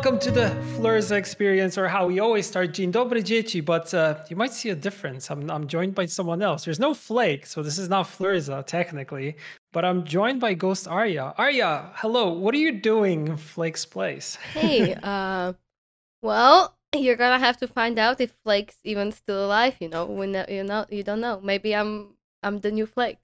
Welcome to the Flurza experience, or how we always start Dzień dobry dzieci, but uh, you might see a difference. I'm, I'm joined by someone else. There's no Flake, so this is not Flurza technically, but I'm joined by Ghost Arya. Arya, hello. What are you doing in Flake's place? Hey, uh, well, you're gonna have to find out if Flake's even still alive. You know, when you know you don't know. Maybe I'm I'm the new Flake.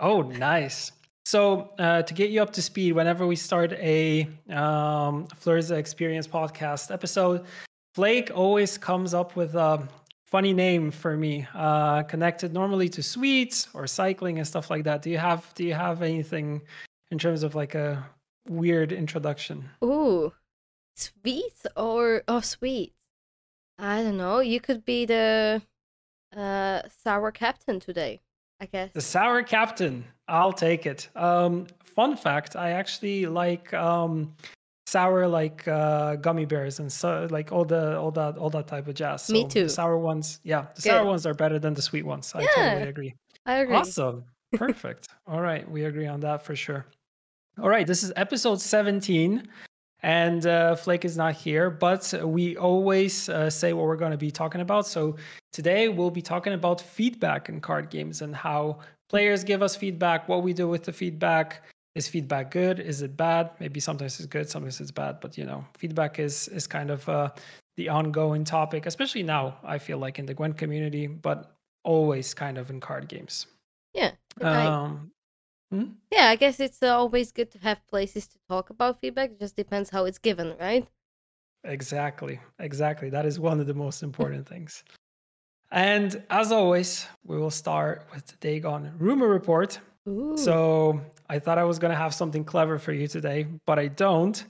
Oh, nice. So, uh, to get you up to speed, whenever we start a um, Flurza Experience podcast episode, Flake always comes up with a funny name for me, uh, connected normally to sweets or cycling and stuff like that. Do you have Do you have anything in terms of like a weird introduction? Ooh, sweets or oh sweets? I don't know. You could be the uh, sour captain today. I guess. The sour captain. I'll take it. Um, fun fact: I actually like um, sour like uh, gummy bears and so like all the all that all that type of jazz. So Me too. The sour ones, yeah, the Good. sour ones are better than the sweet ones. I Yeah. totally agree. I agree. Awesome. Perfect. All right. We agree on that for sure. All right. This is episode 17. And uh, Flake is not here, but we always uh, say what we're going to be talking about. So today we'll be talking about feedback in card games and how players give us feedback, what we do with the feedback. Is feedback good? Is it bad? Maybe sometimes it's good, sometimes it's bad. But you know, feedback is is kind of uh, the ongoing topic, especially now. I feel like in the Gwent community, but always kind of in card games. Yeah. Um, yeah, I guess it's uh, always good to have places to talk about feedback. It just depends how it's given, right? exactly, exactly. That is one of the most important things. And as always, we will start with the Dagon rumor report. Ooh. So I thought I was going to have something clever for you today, but I don't.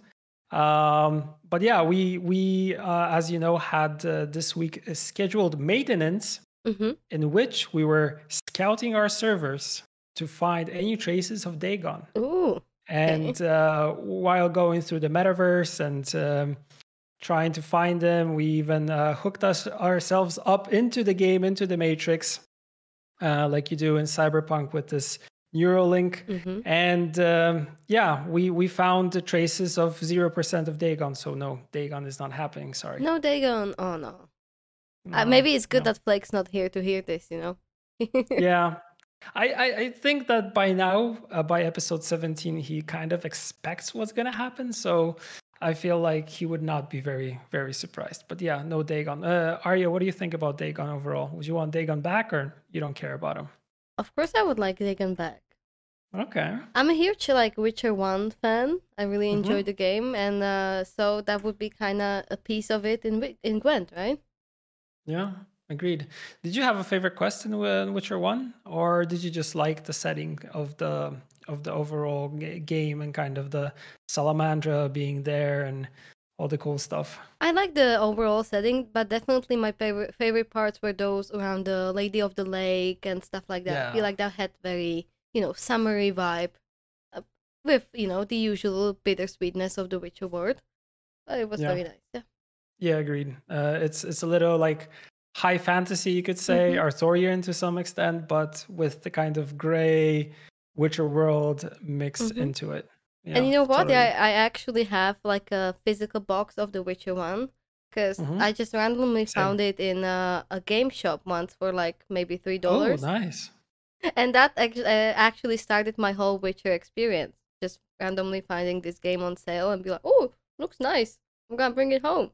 Um, but yeah, we we uh, as you know had uh, this week a scheduled maintenance hmm in which we were scouting our servers to find any traces of Dagon. Ooh. And uh, while going through the metaverse and um, trying to find them, we even uh, hooked us ourselves up into the game, into the matrix, uh, like you do in Cyberpunk with this Neuralink. hmm And um, yeah, we we found the traces of zero percent of Dagon. So no, Dagon is not happening. Sorry. No Dagon. Oh no. Uh, maybe it's good no. that Flake's not here to hear this. You know. yeah I, I i think that by now uh, by episode 17 he kind of expects what's gonna happen so i feel like he would not be very very surprised but yeah no dagon uh arya what do you think about dagon overall would you want dagon back or you don't care about him Of course, I would like Dagon back. okay I'm a huge like Witcher One fan. I really Mhm. enjoy the game, and uh, so that would be kind of a piece of it in in Gwent, right? yeah agreed did you have a favorite quest in uh, witcher 1 or did you just like the setting of the of the overall ga- game and kind of the salamandra being there and all the cool stuff I like the overall setting, but definitely my favorite favorite parts were those around the Lady of the Lake and stuff like that. I feel like that had very you know summery vibe, uh, with you know the usual bittersweetness of the Witcher world. But it was Yeah. very nice. Yeah. Yeah, agreed. Uh, it's it's a little like high fantasy, you could say, Mhm. Arthurian to some extent, but with the kind of gray Witcher world mixed Mhm. into it. and you know what? totally. I, I actually have like a physical box of The Witcher 1 because Mhm. I just randomly Same. found it in a, a game shop once for like maybe $3. Oh, nice. And that uh, actually started my whole Witcher experience. Just randomly finding this game on sale and be like, oh, looks nice. I'm gonna bring it home.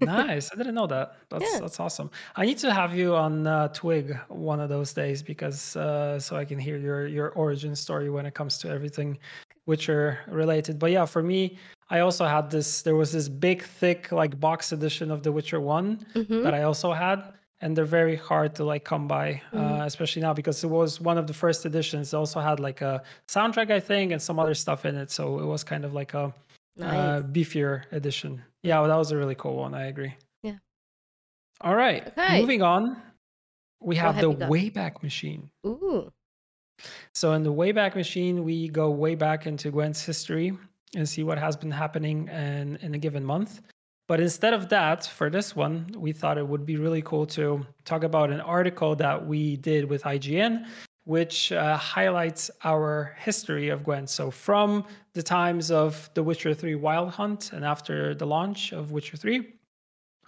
Nice. I didn't know that. That's Yeah. that's awesome. I need to have you on uh, Twitch one of those days because uh, so I can hear your your origin story when it comes to everything Witcher related. But yeah, for me, I also had this. There was this big, thick like box edition of The Witcher One hmm that I also had, and they're very hard to like come by, Mhm. uh, especially now because it was one of the first editions. It also had like a soundtrack, I think, and some other stuff in it. So it was kind of like a Nice. uh, beefier edition. Yeah, well, that was a really cool one. I agree. Yeah. All right. Okay. Moving on, we have the? Wayback Machine. Ooh. So in the Wayback Machine, we go way back into Gwent's history and see what has been happening in, in a given month. But instead of that, for this one, we thought it would be really cool to talk about an article that we did with IGN which uh, highlights our history of Gwent. So from the times of The Witcher 3 Wild Hunt and after the launch of Witcher 3,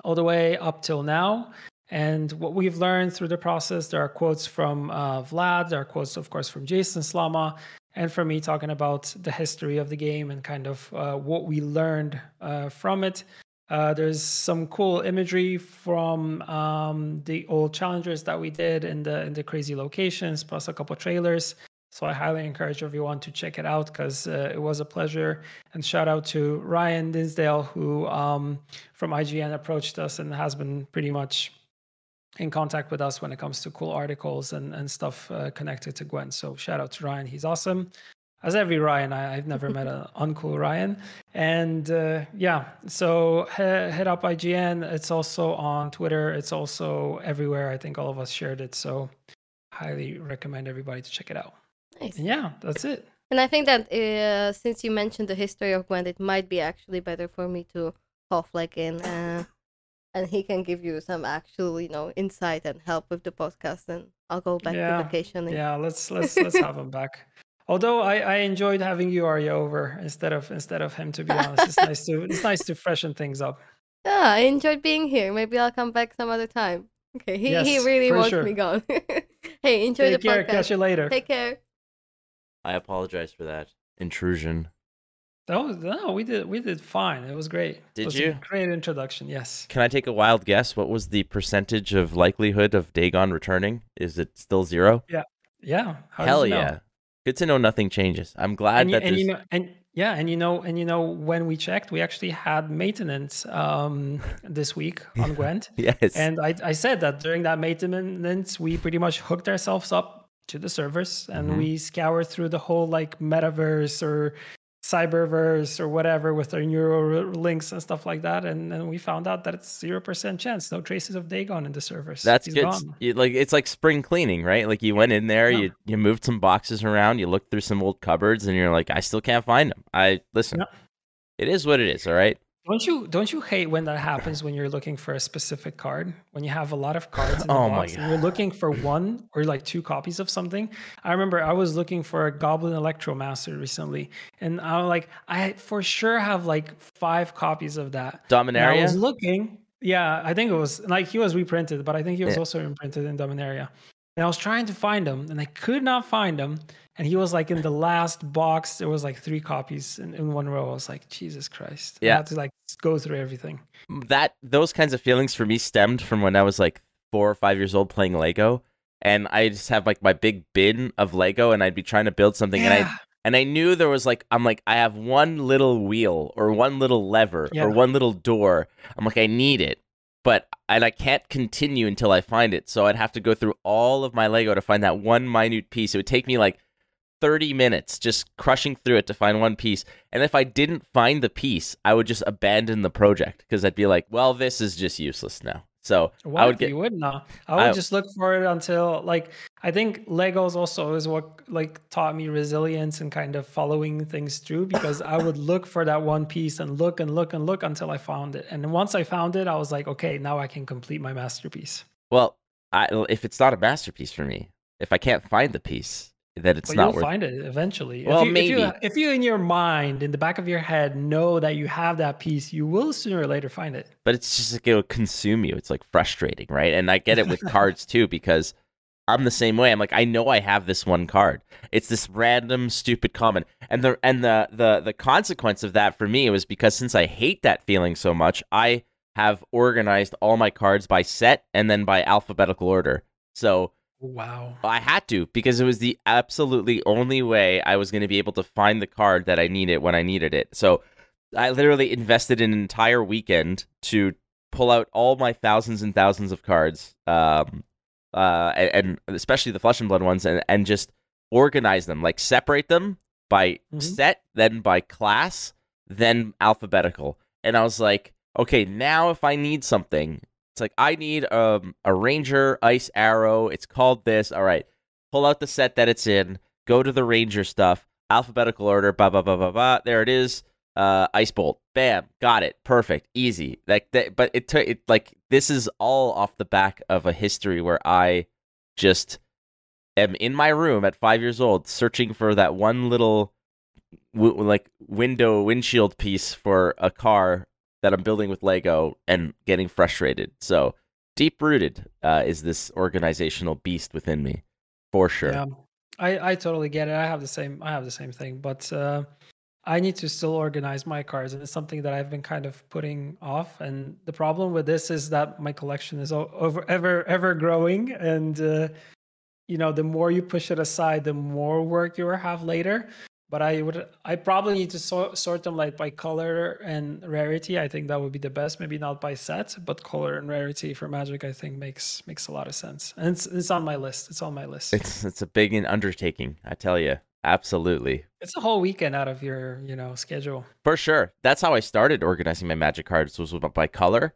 all the way up till now. And what we've learned through the process, there are quotes from uh, Vlad, there are quotes, of course, from Jason Slama, and from me talking about the history of the game and kind of uh, what we learned uh, from it. Uh, there's some cool imagery from um, the old challengers that we did in the in the crazy locations, plus a couple trailers. So I highly encourage everyone to check it out because uh, it was a pleasure. And shout out to Ryan Dinsdale, who um, from IGN approached us and has been pretty much in contact with us when it comes to cool articles and, and stuff uh, connected to Gwent. So shout out to Ryan. He's awesome. As every Ryan, I, have never met an uncool Ryan. And uh, yeah, so he, hit up IGN. It's also on Twitter. It's also everywhere. I think all of us shared it. So highly recommend everybody to check it out. Nice. And yeah, that's it. And I think that uh, since you mentioned the history of Gwent, it might be actually better for me to hop like in uh, and he can give you some actual, you know, insight and help with the podcast. And I'll go back yeah, to vacation. Yeah, let's let's let's have him back. Although I, I enjoyed having you Arya over instead of instead of him. To be honest, it's nice to it's nice to freshen things up. Yeah, I enjoyed being here. Maybe I'll come back some other time. Okay, he, yes, he really wants sure. me gone. hey, enjoy Take the care. podcast. Catch you later. Take care. I apologize for that intrusion. Oh no, we did we did fine. It was great. Did it was you? A great introduction. Yes. Can I take a wild guess? What was the percentage of likelihood of Dagon returning? Is it still zero? Yeah. How Hell yeah. know? Good to know nothing changes. I'm glad And that and you know and yeah, and you know and you know when we checked, we actually had maintenance um this week on Gwent. yes. And I, I said that during that maintenance, we pretty much hooked ourselves up to the servers and Mhm. we scoured through the whole like metaverse or cyberverse or whatever with their neural links and stuff like that. And then we found out that it's 0% chance, no traces of Dagon in the servers. That's He's good. gone. You, like it's like spring cleaning, right? Like you went in there, you you moved some boxes around, you looked through some old cupboards, and you're like, I still can't find them. I listen. Yeah. It is what it is. All right. Don't you don't you hate when that happens when you're looking for a specific card? When you have a lot of cards in the Oh my box and you're looking for one or like two copies of something. I remember I was looking for a Goblin Electromancer recently, and I'm like, I for sure have like five copies of that. And I was looking. Yeah, I think it was like he was reprinted, but I think he was Yeah. also imprinted in Dominaria. And I was trying to find him, and I could not find him. And he was like in the last box. There was like three copies in, in one row. I was like, Jesus Christ! I Yeah. had to like go through everything. that those kinds of feelings for me stemmed from when I was like four or five years old playing Lego, and I just have like my big bin of Lego, and I'd be trying to build something, yeah. and I and I knew there was like I'm like I have one little wheel or one little lever Yeah. or one little door. I'm like I need it, but and I can't continue until I find it. So I'd have to go through all of my Lego to find that one minute piece. It would take me like 30 minutes just crushing through it to find one piece. And if I didn't find the piece, I would just abandon the project because I'd be like, well, this is just useless now. So What? I would get you would not. I would I- just look for it until like I think Legos also is what like taught me resilience and kind of following things through because I would look for that one piece and look and look and look until I found it. And then once I found it, I was like, okay, now I can complete my masterpiece. well, I, if it's not a masterpiece for me, if I can't find the piece, then it's but not you'll worth. find it eventually. Well, if you, If you, maybe. if you in your mind, in the back of your head, know that you have that piece, you will sooner or later find it. but it's just like it'll consume you. It's like frustrating, right? And I get it with cards too because I'm the same way. I'm like, I know I have this one card. It's this random stupid common. And the and the the the consequence of that for me was because since I hate that feeling so much, I have organized all my cards by set and then by alphabetical order. So Wow. I had to because it was the absolutely only way I was going to be able to find the card that I needed when I needed it. So I literally invested an entire weekend to pull out all my thousands and thousands of cards, um, uh, and, and especially the flesh and blood ones, and, and just organize them, like separate them by Mhm. set, then by class, then alphabetical. And I was like, okay, now if I need something, it's like I need um, a Ranger Ice Arrow. It's called this. All right, pull out the set that it's in. Go to the Ranger stuff, alphabetical order. Ba ba ba ba ba. There it is. Uh, Ice Bolt. Bam, got it. Perfect, easy. Like that. But it took it like this is all off the back of a history where I just am in my room at five years old searching for that one little like window windshield piece for a car that I'm building with Lego and getting frustrated. So deep rooted uh, is this organizational beast within me, for sure. Yeah, I I totally get it. I have the same I have the same thing, but uh, I need to still organize my cards, and it's something that I've been kind of putting off. And the problem with this is that my collection is over ever ever growing, and uh, you know, the more you push it aside, the more work you will have later. But I would, I probably need to sort, sort them like by color and rarity. I think that would be the best. Maybe not by set, but color and rarity for Magic, I think makes makes a lot of sense. And it's it's on my list. It's on my list. It's it's a big undertaking, I tell you. Absolutely. It's a whole weekend out of your, you know, schedule. For sure. That's how I started organizing my magic cards was by color.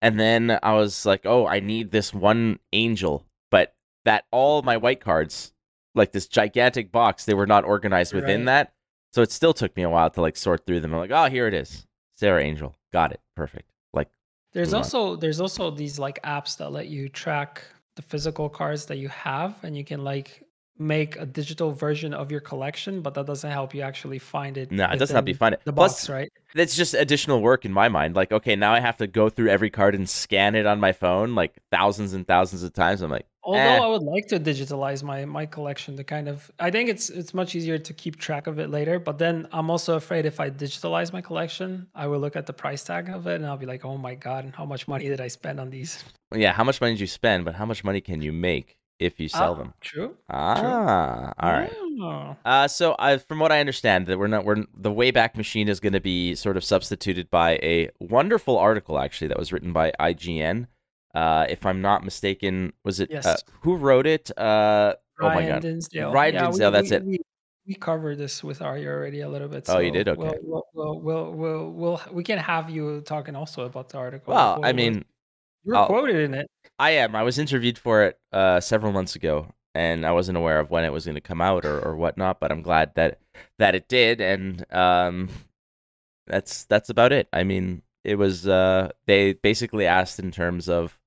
And then I was like, "Oh, I need this one angel." But that all my white cards, like this gigantic box, they were not organized within Right. that. So it still took me a while to like sort through them. I'm like, "Oh, here it is. Serra Angel. Got it. Perfect." Like, There's Move on. also there's also these like apps that let you track the physical cards that you have, and you can like make a digital version of your collection, but that doesn't help you actually find it. no, it doesn't help you find it. The Plus, box, right? that's just additional work in my mind. Like, okay, now I have to go through every card and scan it on my phone like thousands and thousands of times. I'm like, Although eh. I would like to digitalize my my collection to kind of I think it's it's much easier to keep track of it later, but then I'm also afraid if I digitalize my collection, I will look at the price tag of it and I'll be like, "Oh my god, and how much money did I spend on these?" yeah, how much money did you spend? But how much money can you make if you sell Ah, them? True. Ah, all right. Oh. Uh, so I, from what I understand, that we're not, we're the Wayback Machine is going to be sort of substituted by a wonderful article actually that was written by IGN. Uh, if I'm not mistaken, was it uh, Yes. who wrote it? Uh, oh my god, Dinsdale. Ryan Yeah, we- Dinsdale, that's we- it. We, we covered this with Arya already a little bit. Oh, you did? Okay. We'll, we'll, we'll, we'll, we'll, we can have you talking also about the article. We'll- I mean, you were I'll- quoted in it. I am. I was interviewed for it uh, several months ago, and I wasn't aware of when it was going to come out or, or whatnot. But I'm glad that that it did, and um, that's that's about it. I mean, it was uh, they basically asked in terms of.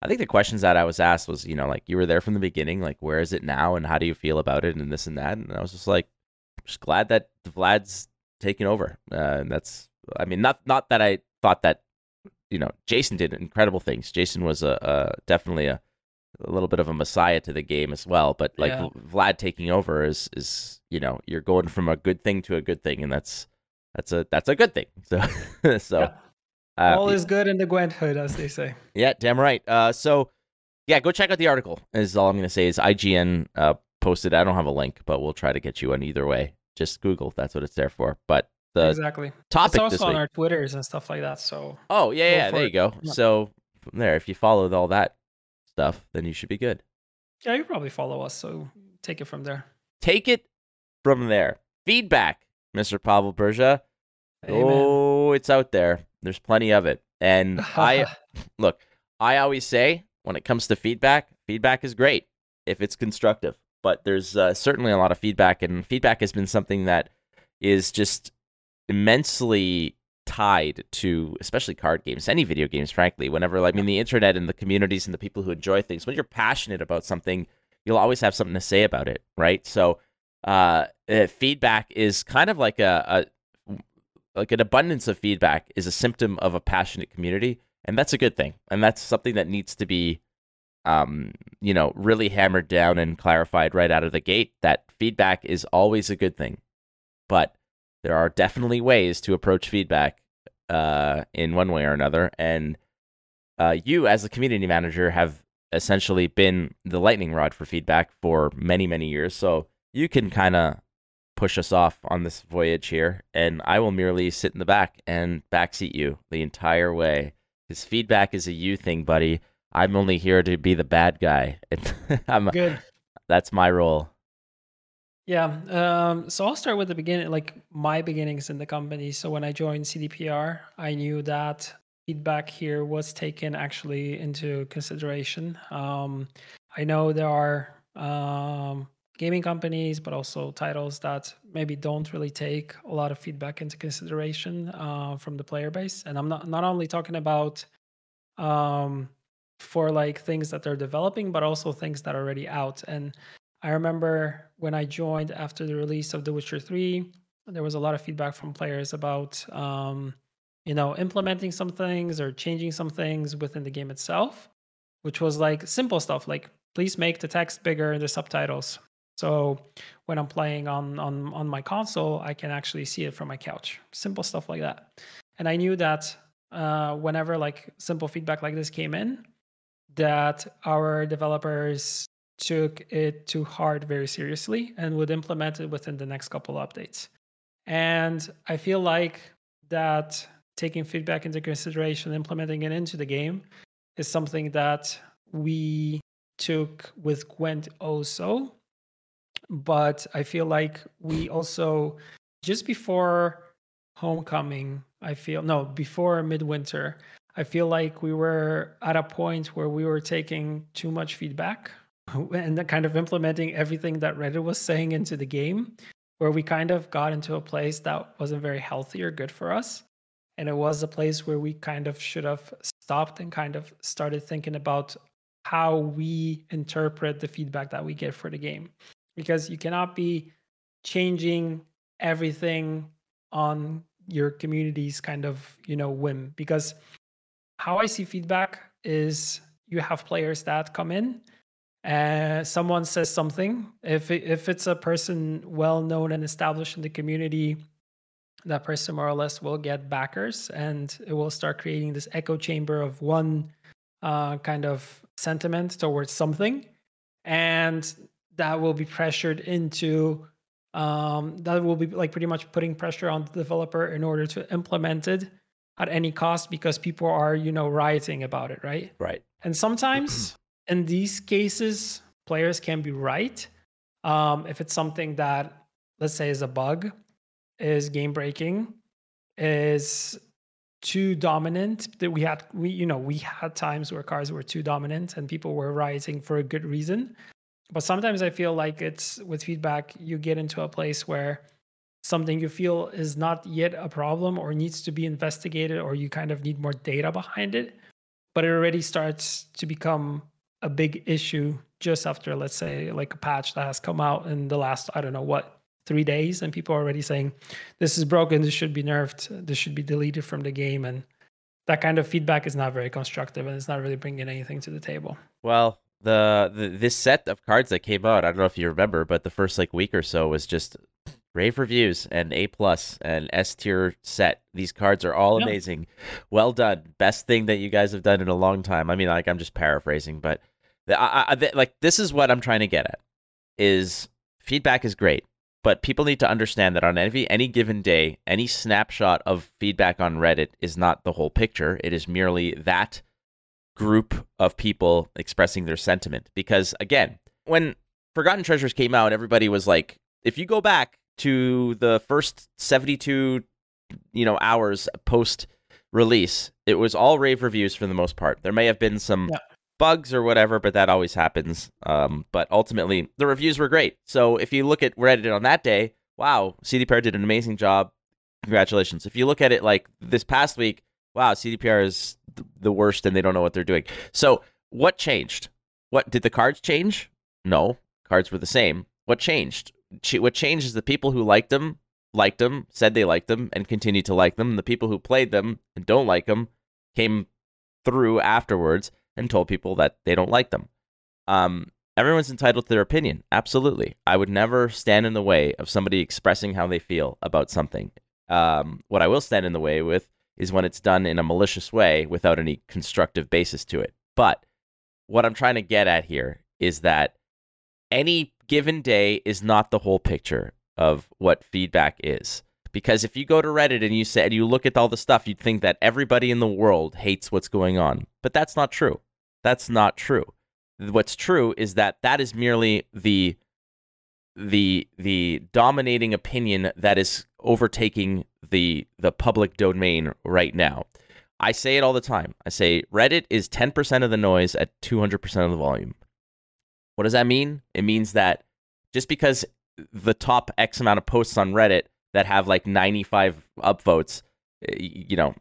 I think the questions that I was asked was, you know, like you were there from the beginning, like where is it now, and how do you feel about it, and this and that, and I was just like, just glad that Vlad's taken over. Uh, and that's, I mean, not not that I thought that you know, Jason did incredible things. Jason was a, a definitely a, a little bit of a messiah to the game as well. But like Yeah. Vlad taking over is is you know you're going from a good thing to a good thing, and that's that's a that's a good thing. So so Yeah. uh, All is good in the Gwent hood, as they say. yeah, damn right. Uh, so yeah, go check out the article. Is all I'm gonna say. Is IGN uh posted? I don't have a link, but we'll try to get you one either way. Just Google. That's what it's there for. But the exactly. It's topic also this on our Twitters and stuff like that. So Oh yeah, Go yeah. There it. you go. Yeah. So from there, if you followed all that stuff, then you should be good. yeah, you probably follow us. So take it from there. Take it from there. Feedback, Mr. Pavel Burza. Oh, it's out there. There's plenty of it. And I look, I always say when it comes to feedback, feedback is great if it's constructive. But there's uh, certainly a lot of feedback, and feedback has been something that is just immensely tied to, especially card games, any video games, frankly. Whenever, I mean, the internet and the communities and the people who enjoy things, when you're passionate about something, you'll always have something to say about it, right? So, uh, uh, feedback is kind of like a, a like an abundance of feedback is a symptom of a passionate community and that's a good thing and that's something that needs to be um you know really hammered down and clarified right out of the gate that feedback is always a good thing but there are definitely ways to approach feedback uh in one way or another and uh you as a community manager have essentially been the lightning rod for feedback for many many years so you can kind of push us off on this voyage here, and I will merely sit in the back and backseat you the entire way. Because feedback is a you thing, buddy. I'm only here to be the bad guy, I'm, Good. that's my role. Yeah. Um, so I'll start with the beginning, like my beginnings in the company. So when I joined CDPR, I knew that feedback here was taken actually into consideration. Um, I know there are um, gaming companies, but also titles that maybe don't really take a lot of feedback into consideration uh, from the player base. And I'm not not only talking about um, for like things that they're developing, but also things that are already out. And I remember when I joined after the release of The Witcher 3, there was a lot of feedback from players about um, you know implementing some things or changing some things within the game itself, which was like simple stuff like please make the text bigger the subtitles. So when I'm playing on on on my console, I can actually see it from my couch. Simple stuff like that. And I knew that uh, whenever like simple feedback like this came in, that our developers took it to heart very seriously and would implement it within the next couple updates. And I feel like that taking feedback into consideration, implementing it into the game, is something that we took with Gwent also. But I feel like we also, just before Homecoming, I feel, no, before Midwinter, I feel like we were at a point where we were taking too much feedback and kind of implementing everything that Reddit was saying into the game where we kind of got into a place that wasn't very healthy or good for us. And it was a place where we kind of should have stopped and kind of started thinking about how we interpret the feedback that we get for the game. Because you cannot be changing everything on your community's kind of, you know, whim. Because how I see feedback is you have players that come in uh, someone says something, if it, if it's a person well known and established in the community, that person more or less will get backers, and it will start creating this echo chamber of one uh, kind of sentiment towards something, and that will be pressured into um, that will be like pretty much putting pressure on the developer in order to implement it at any cost because people are you know rioting about it right? Right. And sometimes in these cases, players can be right. Um, if it's something that, let's say, is a bug, is game breaking, is too dominant that we had we you know we had times where cars were too dominant and people were rioting for a good reason but sometimes i feel like it's with feedback you get into a place where something you feel is not yet a problem or needs to be investigated or you kind of need more data behind it but it already starts to become a big issue just after let's say like a patch that has come out in the last i don't know what three days and people are already saying this is broken this should be nerfed this should be deleted from the game and that kind of feedback is not very constructive and it's not really bringing anything to the table. Well the, the this set of cards that came out i don't know if you remember but the first like week or so was just rave reviews and a plus and s tier set. These cards are all yeah. amazing. Well done. Best thing that you guys have done in a long time. I mean like i'm just paraphrasing but I, I, like this is what i'm trying to get at is feedback is great but people need to understand that on any any given day any snapshot of feedback on reddit is not the whole picture. It is merely that group of people expressing their sentiment. Because again when forgotten treasures came out everybody was like if you go back to the first 72 you know hours post release it was all rave reviews for the most part. There may have been some yeah. bugs or whatever but that always happens. Um, but ultimately the reviews were great. So if you look at reddit on that day wow cdpr did an amazing job. Congratulations. If you look at it like this past week wow cdpr is the worst and they don't know what they're doing. So what changed? What did the cards change? No. Cards were the same. What changed what changed is the people who liked them liked them, said they liked them, and continued to like them. And The people who played them and don't like them came through afterwards and told people that they don't like them. Um, everyone's entitled to their opinion. Absolutely. I would never stand in the way of somebody expressing how they feel about something. Um, what I will stand in the way with is when it's done in a malicious way without any constructive basis to it. But what I'm trying to get at here is that any given day is not the whole picture of what feedback is. Because if you go to Reddit and you say and you look at all the stuff, you'd think that everybody in the world hates what's going on. But that's not true. That's not true. What's true is that that is merely the the the dominating opinion that is overtaking the the public domain right now. I say it all the time. I say Reddit is 10% of the noise at 200% of the volume. What does that mean? It means that just because the top X amount of posts on Reddit that have like 95 upvotes, eh, you know,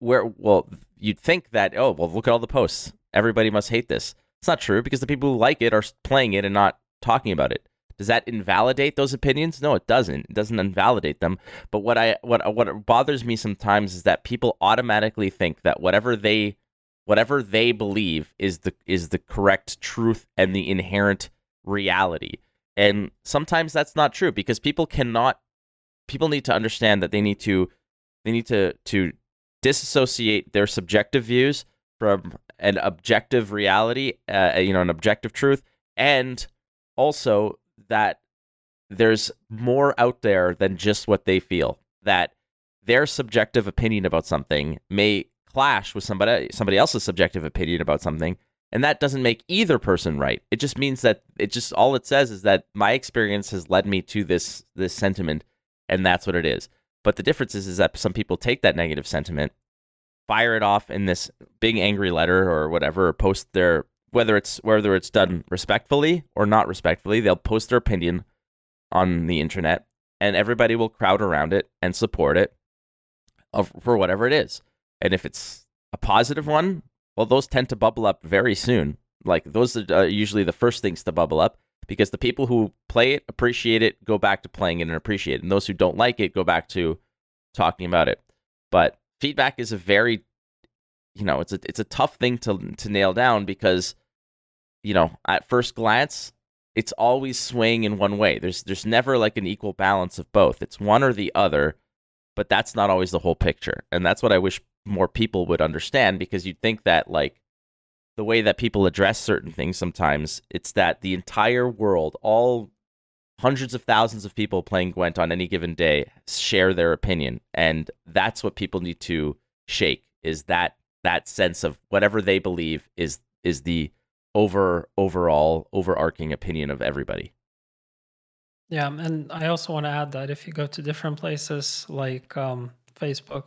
where, well, you'd think that, oh, well, look at all the posts. Everybody must hate this. It's not true because the people who like it are playing it and not talking about it. Does that invalidate those opinions? No, it doesn't. It doesn't invalidate them. But what I what what bothers me sometimes is that people automatically think that whatever they whatever they believe is the is the correct truth and the inherent reality. And sometimes that's not true because people cannot people need to understand that they need to they need to to disassociate their subjective views from an objective reality, uh, you know, an objective truth, and also that there's more out there than just what they feel. That their subjective opinion about something may clash with somebody somebody else's subjective opinion about something, and that doesn't make either person right. It just means that it just all it says is that my experience has led me to this this sentiment, and that's what it is. But the difference is, is that some people take that negative sentiment, fire it off in this big angry letter or whatever, or post their whether it's whether it's done respectfully or not respectfully, they'll post their opinion on the internet, and everybody will crowd around it and support it for whatever it is. And if it's a positive one, well, those tend to bubble up very soon. Like those are uh, usually the first things to bubble up because the people who play it, appreciate it, go back to playing it and appreciate it. And those who don't like it go back to talking about it. But feedback is a very you know, it's a it's a tough thing to to nail down because you know, at first glance, it's always swaying in one way. There's there's never like an equal balance of both. It's one or the other, but that's not always the whole picture. And that's what I wish more people would understand because you'd think that like the way that people address certain things sometimes it's that the entire world all hundreds of thousands of people playing gwent on any given day share their opinion. And that's what people need to shake is that that sense of whatever they believe is is the over overall overarching opinion of everybody. Yeah, and I also want to add that if you go to different places like um, Facebook,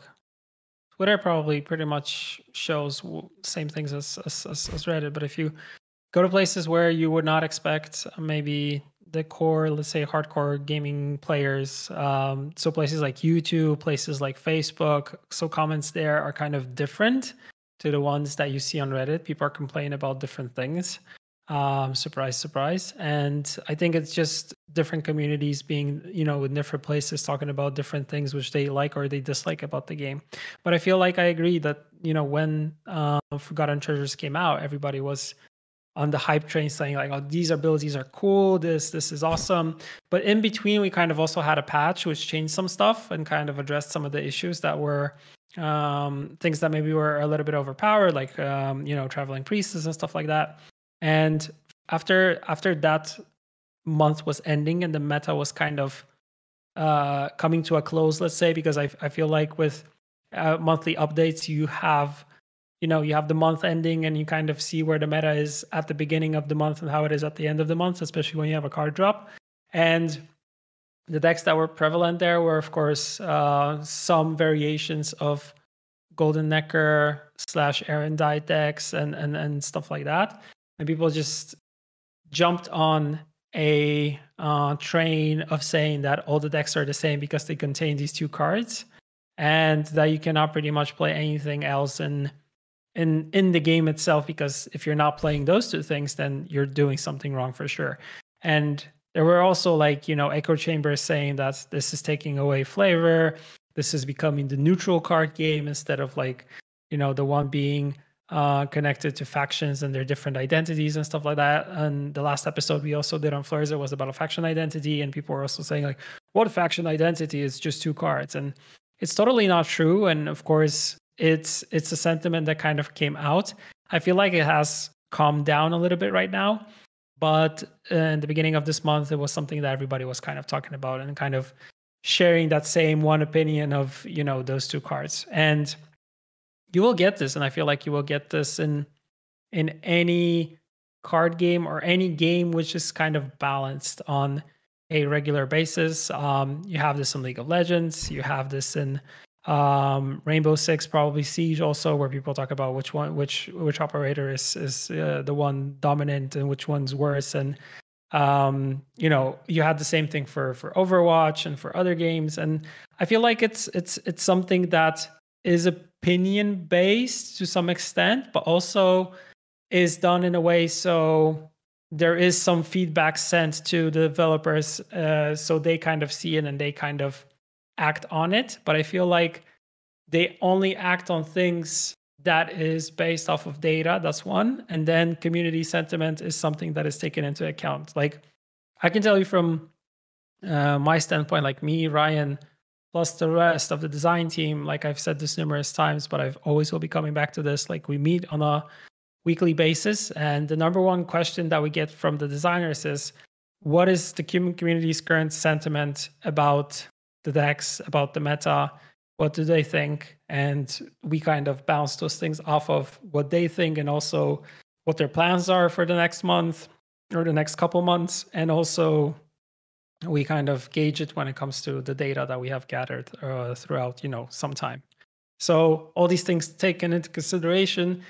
Twitter probably pretty much shows same things as, as as Reddit. But if you go to places where you would not expect uh, maybe the core, let's say hardcore gaming players, um, so places like YouTube, places like Facebook, so comments there are kind of different to the ones that you see on Reddit. People are complaining about different things. Um, surprise, surprise. And I think it's just different communities being, you know, in different places talking about different things which they like or they dislike about the game. But I feel like I agree that, you know, when uh, Forgotten Treasures came out, everybody was on the hype train saying like, oh, these abilities are cool. This, this is awesome. But in between, we kind of also had a patch which changed some stuff and kind of addressed some of the issues that were um, things that maybe were a little bit overpowered, like, um, you know, traveling priests and stuff like that and after after that month was ending and the meta was kind of uh, coming to a close, let's say, because I I feel like with uh, monthly updates you have you know you have the month ending and you kind of see where the meta is at the beginning of the month and how it is at the end of the month, especially when you have a card drop. And the decks that were prevalent there were, of course, uh, some variations of Golden Nekker slash Aerondight decks and, and and stuff like that and people just jumped on a uh, train of saying that all the decks are the same because they contain these two cards, and that you cannot pretty much play anything else in in in the game itself because if you're not playing those two things, then you're doing something wrong for sure. And there were also like you know echo chambers saying that this is taking away flavor. This is becoming the neutral card game instead of like you know the one being uh, connected to factions and their different identities and stuff like that. And the last episode we also did on Flurza was about a faction identity, and people were also saying like, "What faction identity is just two cards?" And it's totally not true. And of course, it's it's a sentiment that kind of came out. I feel like it has calmed down a little bit right now, but in the beginning of this month, it was something that everybody was kind of talking about and kind of sharing that same one opinion of you know those two cards and you will get this and i feel like you will get this in in any card game or any game which is kind of balanced on a regular basis. Um, you have this in league of legends you have this in um, rainbow six probably siege also where people talk about which one which which operator is is uh, the one dominant and which one's worse. And um, you know you had the same thing for for overwatch and for other games. And i feel like it's it's it's something that is opinion based to some extent, but also is done in a way so there is some feedback sent to the developers uh, so they kind of see it and they kind of act on it. But i feel like they only act on things that is based off of data that's one. And then community sentiment is something that is taken into account. Like i can tell you from uh, my standpoint like me ryan plus the rest of the design team like i've said this numerous times but i've always will be coming back to this like we meet on a weekly basis. And the number one question that we get from the designers is what is the community's current sentiment about the decks about the meta? What do they think? And we kind of bounce those things off of what they think and also what their plans are for the next month or the next couple months. And also we kind of gauge it when it comes to the data that we have gathered uh, throughout you know some time so all these things taken into consideration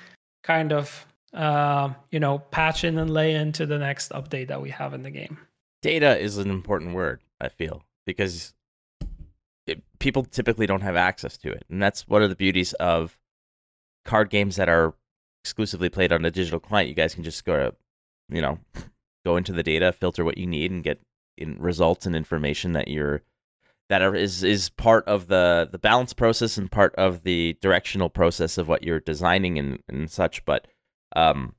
kind of uh, you know patch in and lay into the next update that we have in the game data is an important word i feel because it, people typically don't have access to it, and that's one of the beauties of card games that are exclusively played on a digital client. You guys can just go to, you know, go into the data, filter what you need, and get in results and information that you're that are, is is part of the the balance process and part of the directional process of what you're designing and and such. But um,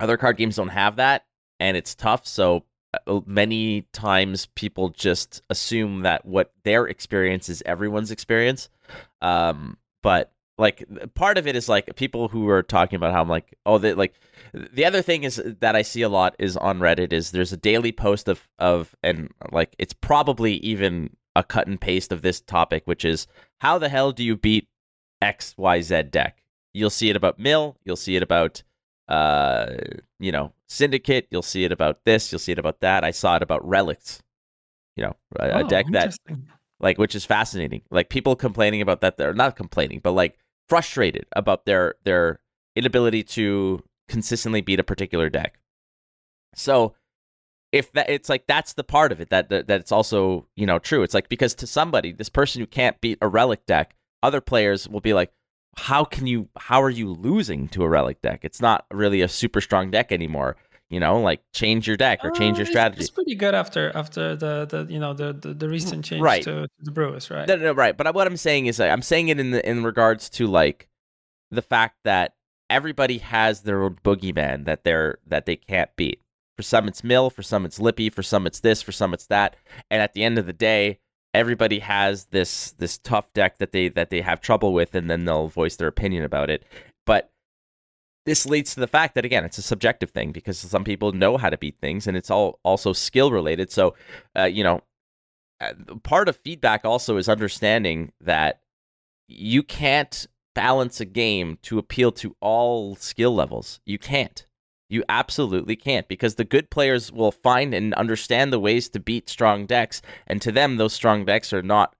other card games don't have that, and it's tough. So uh, many times people just assume that what their experience is everyone's experience. Um, but like part of it is like people who are talking about how I'm like, oh, they like. The other thing is that I see a lot is on Reddit is there's a daily post of of and like it's probably even a cut and paste of this topic, which is how the hell do you beat X Y Z deck? You'll see it about Mill. You'll see it about uh, you know, Syndicate. You'll see it about this. You'll see it about that. I saw it about Relics. You know, a, oh, a deck that, like, which is fascinating. Like people complaining about that. They're not complaining, but like frustrated about their their inability to consistently beat a particular deck. So if that it's like that's the part of it that, that that it's also you know true it's like because to somebody this person who can't beat a relic deck other players will be like how can you how are you losing to a relic deck? It's not really a super strong deck anymore. You know, like change your deck or change uh, your strategy. It's, pretty good after after the, the you know the the, the recent change right. to, the Brewers, right? No, no, right. But what I'm saying is, I'm saying it in the in regards to like the fact that everybody has their own boogeyman that they're that they can't beat. For some it's Mill, for some it's Lippy, for some it's this, for some it's that. And at the end of the day, everybody has this this tough deck that they that they have trouble with and then they'll voice their opinion about it this leads to the fact that again it's a subjective thing because some people know how to beat things and it's all also skill related. So uh, you know uh, part of feedback also is understanding that you can't balance a game to appeal to all skill levels. You can't. You absolutely can't because the good players will find and understand the ways to beat strong decks, and to them, those strong decks are not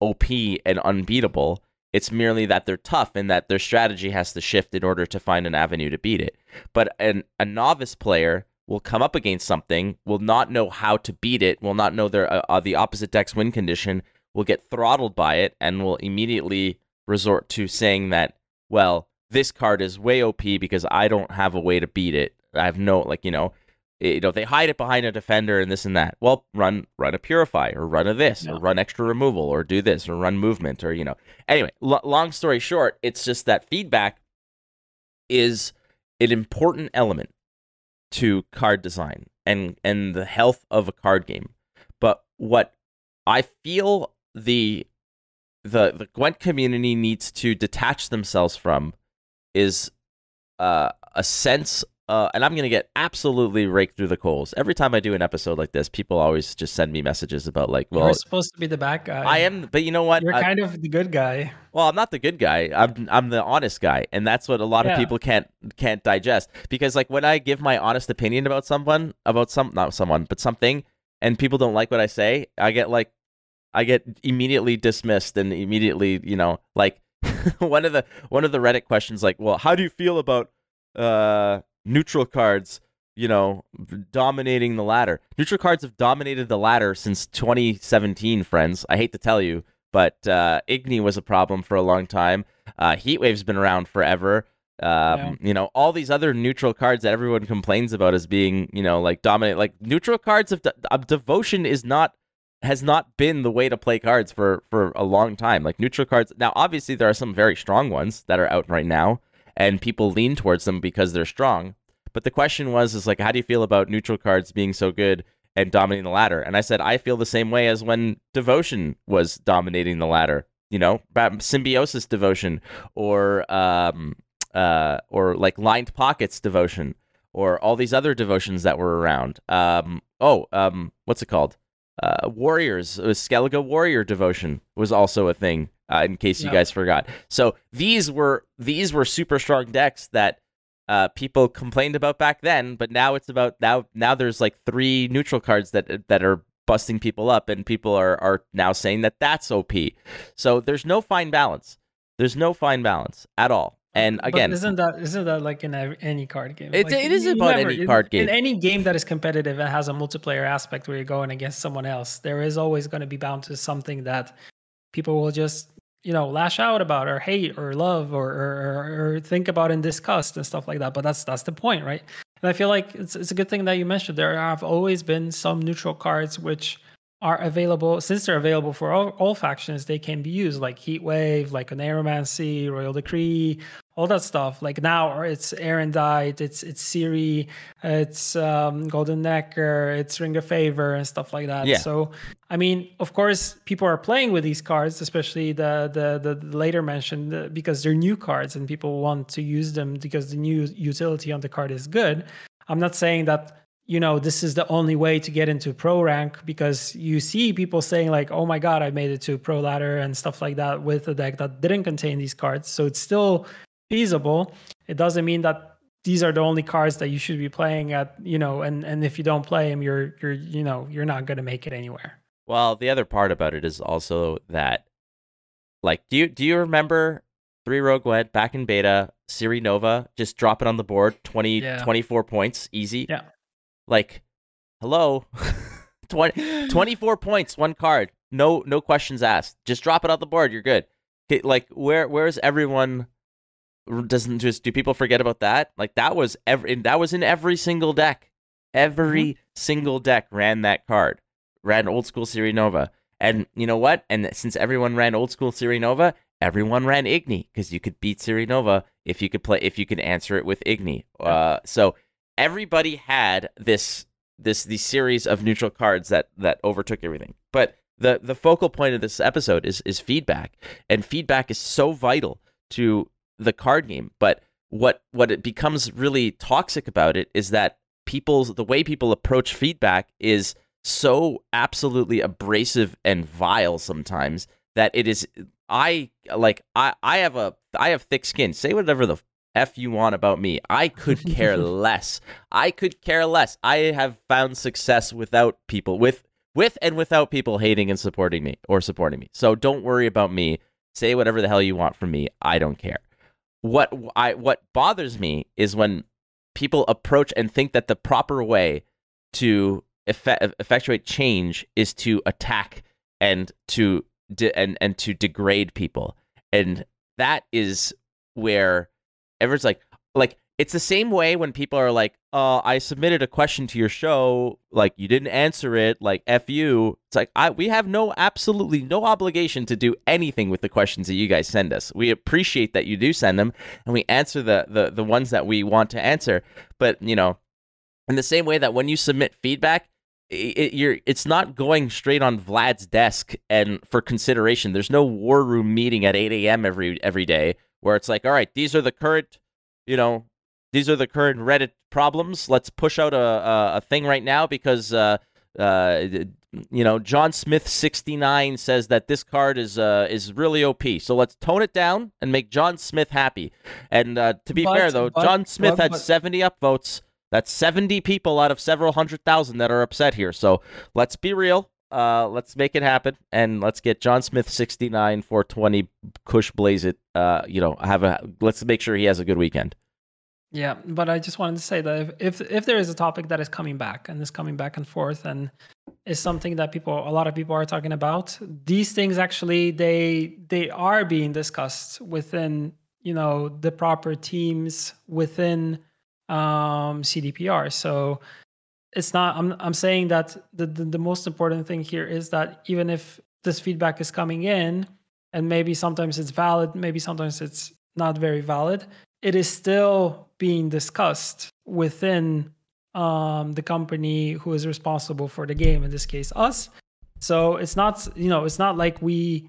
OP and unbeatable. It's merely that they're tough and that their strategy has to shift in order to find an avenue to beat it. But an, a novice player will come up against something, will not know how to beat it, will not know their uh, uh, the opposite deck's win condition, will get throttled by it, and will immediately resort to saying that, well, this card is way OP because I don't have a way to beat it. I have no like you know, you know they hide it behind a defender and this and that. Well, run run a purify or run a this or run extra removal or do this or run movement or you know. Anyway, l- long story short, it's just that feedback is an important element to card design and and the health of a card game. But what I feel the the the Gwent community needs to detach themselves from is uh, a sense uh, and I'm gonna get absolutely raked through the coals every time I do an episode like this. People always just send me messages about like, well, you're supposed to be the bad guy. I am, but you know what? You're I, kind of the good guy. Well, I'm not the good guy. I'm I'm the honest guy, and that's what a lot yeah. of people can't can't digest. Because like when I give my honest opinion about someone, about some not someone, but something, and people don't like what I say, I get like, I get immediately dismissed and immediately, you know, like one of the one of the Reddit questions like, well, how do you feel about uh neutral cards, you know, dominating the ladder? Neutral cards have dominated the ladder since 2017, friends. I hate to tell you, but uh Igni was a problem for a long time. Uh Heatwave's been around forever. Um, You know, all these other neutral cards that everyone complains about as being, you know, like dominate. Like neutral cards of, de- of devotion is not has not been the way to play cards for for a long time. Like neutral cards. Now, obviously, there are some very strong ones that are out right now, and people lean towards them because they're strong. But the question was, is like, how do you feel about neutral cards being so good and dominating the ladder? And I said, I feel the same way as when devotion was dominating the ladder. You know, symbiosis devotion or um uh or like lined pockets devotion or all these other devotions that were around. Um oh um what's it called? Uh, Warriors, uh, Skellige Warrior devotion was also a thing. Uh, in case you guys forgot, so these were these were super strong decks that uh, people complained about back then, but now it's about now now there's like three neutral cards that that are busting people up, and people are are now saying that that's OP. So there's no fine balance. There's no fine balance at all. And But again, isn't that isn't that like in ev- any card game? It- Like, it is about never- any card game. In any game that is competitive and has a multiplayer aspect where you're going against someone else, there is always going to be bound to something that people will just you know lash out about or hate or love or or, or, think about and discuss and stuff like that. But that's that's the point, right? And I feel like it's it's a good thing that you mentioned there have always been some neutral cards which are available since they're available for all, all factions they can be used like heat wave like an aeromancy royal decree all that stuff like now it's Aerondight, it's it's Ciri, it's um, Golden Nekker, it's Ring of Favor and stuff like that. Yeah. So I mean, of course, people are playing with these cards, especially the the the later mentioned uh, because they're new cards and people want to use them because the new utility on the card is good. I'm not saying that you know this is the only way to get into pro rank because you see people saying like oh my god i made it to pro ladder and stuff like that with a deck that didn't contain these cards so it's still feasible it doesn't mean that these are the only cards that you should be playing at you know and and if you don't play them you're you're you know you're not going to make it anywhere Well, the other part about it is also that, like, do you do you remember three Rogue One back in beta, Ciri Nova, just drop it on the board, 20, Yeah. 24 points, easy. Yeah. Like, hello, 20, 24 points, one card, no no questions asked. Just drop it on the board, you're good. Like, where where's everyone? Doesn't just do people forget about that? Like that was every that was in every single deck. Every single deck ran that card ran old school Ciri Nova. And you know what? And since everyone ran old school Ciri Nova, everyone ran Igni because you could beat Ciri Nova if you could play if you could answer it with Igni. Uh, so everybody had this this these series of neutral cards that that overtook everything. But the the focal point of this episode is is feedback, and feedback is so vital to the card game. But what what it becomes really toxic about it is that people's the way people approach feedback is so absolutely abrasive and vile sometimes that it is I like I I have a I have thick skin. Say whatever the f you want about me. I could care less. I could care less. I have found success without people with with and without people hating and supporting me or supporting me. So don't worry about me. Say whatever the hell you want from me. I don't care. What I what bothers me is when people approach and think that the proper way to effect, effectuate change is to attack and to and and to degrade people and that is where everyone's like like it's the same way when people are like uh i submitted a question to your show like you didn't answer it like f you it's like i we have no absolutely no obligation to do anything with the questions that you guys send us we appreciate that you do send them and we answer the the, the ones that we want to answer but you know in the same way that when you submit feedback it- you're it's not going straight on Vlad's desk and for consideration. There's no war room meeting at 8 a.m. every every day where it's like, all right, these are the current, you know, these are the current Reddit problems. Let's push out a a, a thing right now because uh uh you know John Smith 69 says that this card is uh is really OP. So let's tone it down and make John Smith happy. And uh, to be But- fair though, but- John Smith but- had but- 70 upvotes. That's 70 people out of several hundred thousand that are upset here. So let's be real. Uh, let's make it happen, and let's get John Smith 69 420 Kush Blaze it. Uh, you know, have a let's make sure he has a good weekend. Yeah, but I just wanted to say that if, if if there is a topic that is coming back and is coming back and forth and is something that people a lot of people are talking about, these things actually they they are being discussed within you know the proper teams within um, CDPR. So it's not. I'm I'm saying that the, the the most important thing here is that even if this feedback is coming in, and maybe sometimes it's valid, maybe sometimes it's not very valid, it is still being discussed within um, the company who is responsible for the game. In this case, us. So it's not you know it's not like we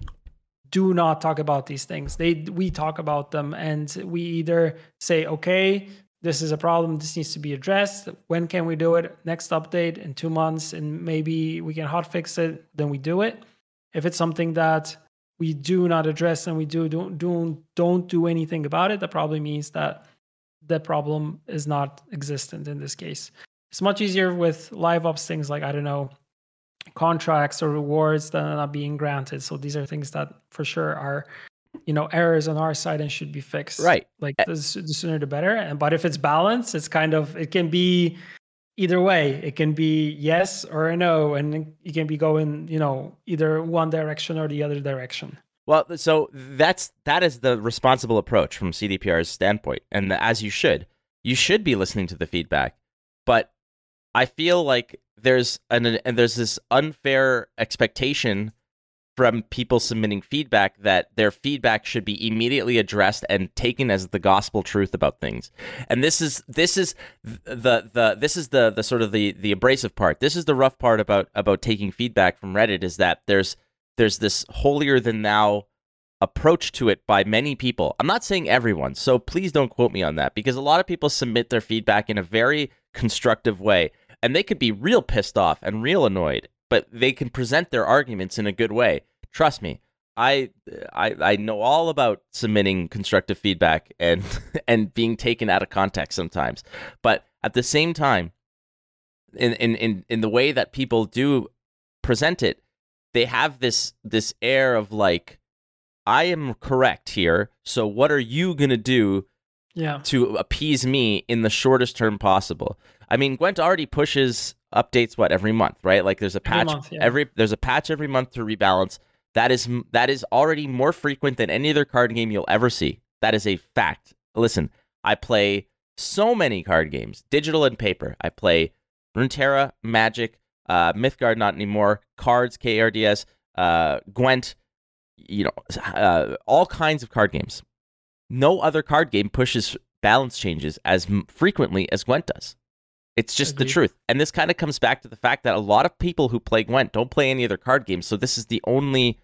do not talk about these things. They we talk about them and we either say, okay, this is a problem, this needs to be addressed. When can we do it? Next update in two months, and maybe we can hot fix it, then we do it. If it's something that we do not address and we do don't don't don't do anything about it, that probably means that the problem is not existent in this case. It's much easier with live ops things like I don't know contracts or rewards that are not being granted. So these are things that for sure are, you know, errors on our side and should be fixed. Right. Like eh the, the sooner the better. And but if it's balanced, it's kind of it can be either way. It can be yes or a no, and you can be going, you know, either one direction or the other direction. Well, so that's that is the responsible approach from CDPR's standpoint, and as you should, you should be listening to the feedback. But I feel like there's an and there's this unfair expectation from people submitting feedback that their feedback should be immediately addressed and taken as the gospel truth about things. And this is this is the the this is the the sort of the the abrasive part. This is the rough part about about taking feedback from Reddit is that there's there's this holier than thou approach to it by many people. I'm not saying everyone, so please don't quote me on that because a lot of people submit their feedback in a very constructive way and they could be real pissed off and real annoyed, but they can present their arguments in a good way. Trust me, I I I know all about submitting constructive feedback and and being taken out of context sometimes. But at the same time, in in in, in the way that people do present it, they have this this air of like I am correct here. So what are you going to do yeah. to appease me in the shortest term possible. I mean, Gwent already pushes updates what every month, right? Like there's a patch every, month, yeah. every there's a patch every month to rebalance. That is that is already more frequent than any other card game you'll ever see. That is a fact. Listen, I play so many card games, digital and paper. I play Runeterra, Magic, uh, Mythgard, not anymore, Cards, KRDS, uh, Gwent, you know, uh, all kinds of card games. No other card game pushes balance changes as frequently as Gwent does. It's just Agreed. the truth. And this kind of comes back to the fact that a lot of people who play Gwent don't play any other card games, so this is the only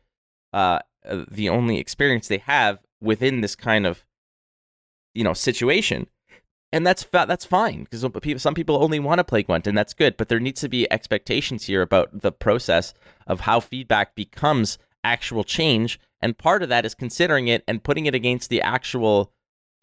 uh, uh, the only experience they have within this kind of you know situation. And that's fa- that's fine because some people only want to play Gwent, and that's good. But there needs to be expectations here about the process of how feedback becomes actual change and part of that is considering it and putting it against the actual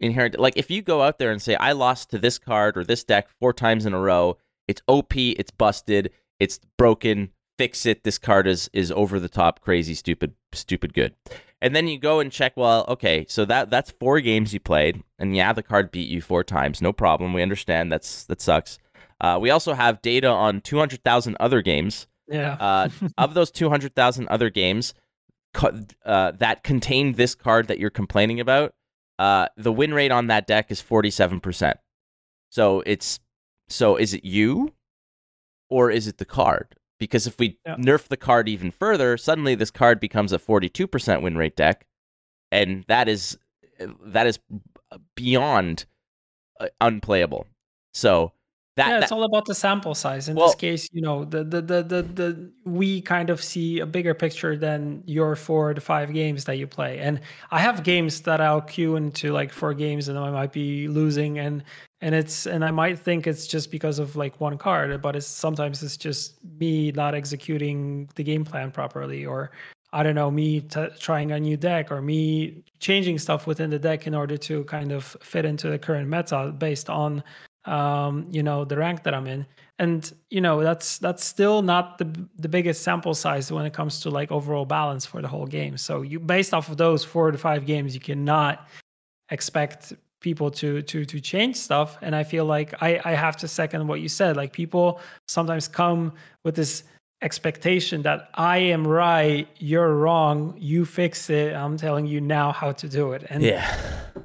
inherent. Like if you go out there and say, I lost to this card or this deck four times in a row, it's OP, it's busted, it's broken, fix it. This card is is over the top, crazy, stupid, stupid good. And then you go and check, well, okay, so that that's four games you played, and yeah, the card beat you four times, no problem. We understand that's that sucks. Uh, we also have data on two hundred thousand other games. Yeah. uh, of those two hundred thousand other games, uh, that contain this card that you're complaining about, uh, the win rate on that deck is 47%. So it's so is it you or is it the card? Because if we yeah. nerf the card even further, suddenly this card becomes a 42% win rate deck, and that is that is beyond uh, unplayable. So that, yeah, it's that, all about the sample size. In well, this case, you know, the, the the the the we kind of see a bigger picture than your four to five games that you play. And I have games that I'll queue into like four games and I might be losing and and it's and I might think it's just because of like one card, but it's sometimes it's just me not executing the game plan properly or I don't know, me t- trying a new deck or me changing stuff within the deck in order to kind of fit into the current meta based on um, you know, the rank that I'm in. And you know, that's that's still not the the biggest sample size when it comes to like overall balance for the whole game. So you based off of those four to five games, you cannot expect people to to to change stuff. And I feel like I I have to second what you said. Like people sometimes come with this expectation that I am right, you're wrong, you fix it. I'm telling you now how to do it. And yeah.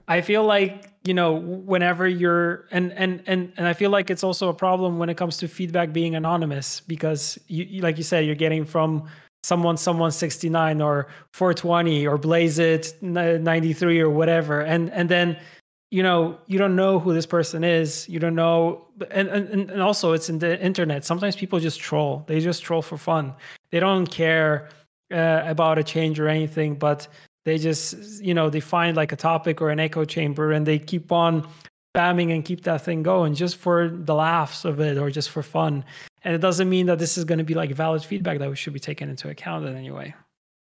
I feel like you know whenever you're and and and and I feel like it's also a problem when it comes to feedback being anonymous because you, like you said you're getting from someone someone 69 or 420 or blaze it 93 or whatever. And and then you know you don't know who this person is. You don't know and and, and also it's in the internet. Sometimes people just troll. They just troll for fun. They don't care uh, about a change or anything but they just you know they find like a topic or an echo chamber and they keep on spamming and keep that thing going just for the laughs of it or just for fun. And it doesn't mean that this is going to be like valid feedback that we should be taken into account in any way.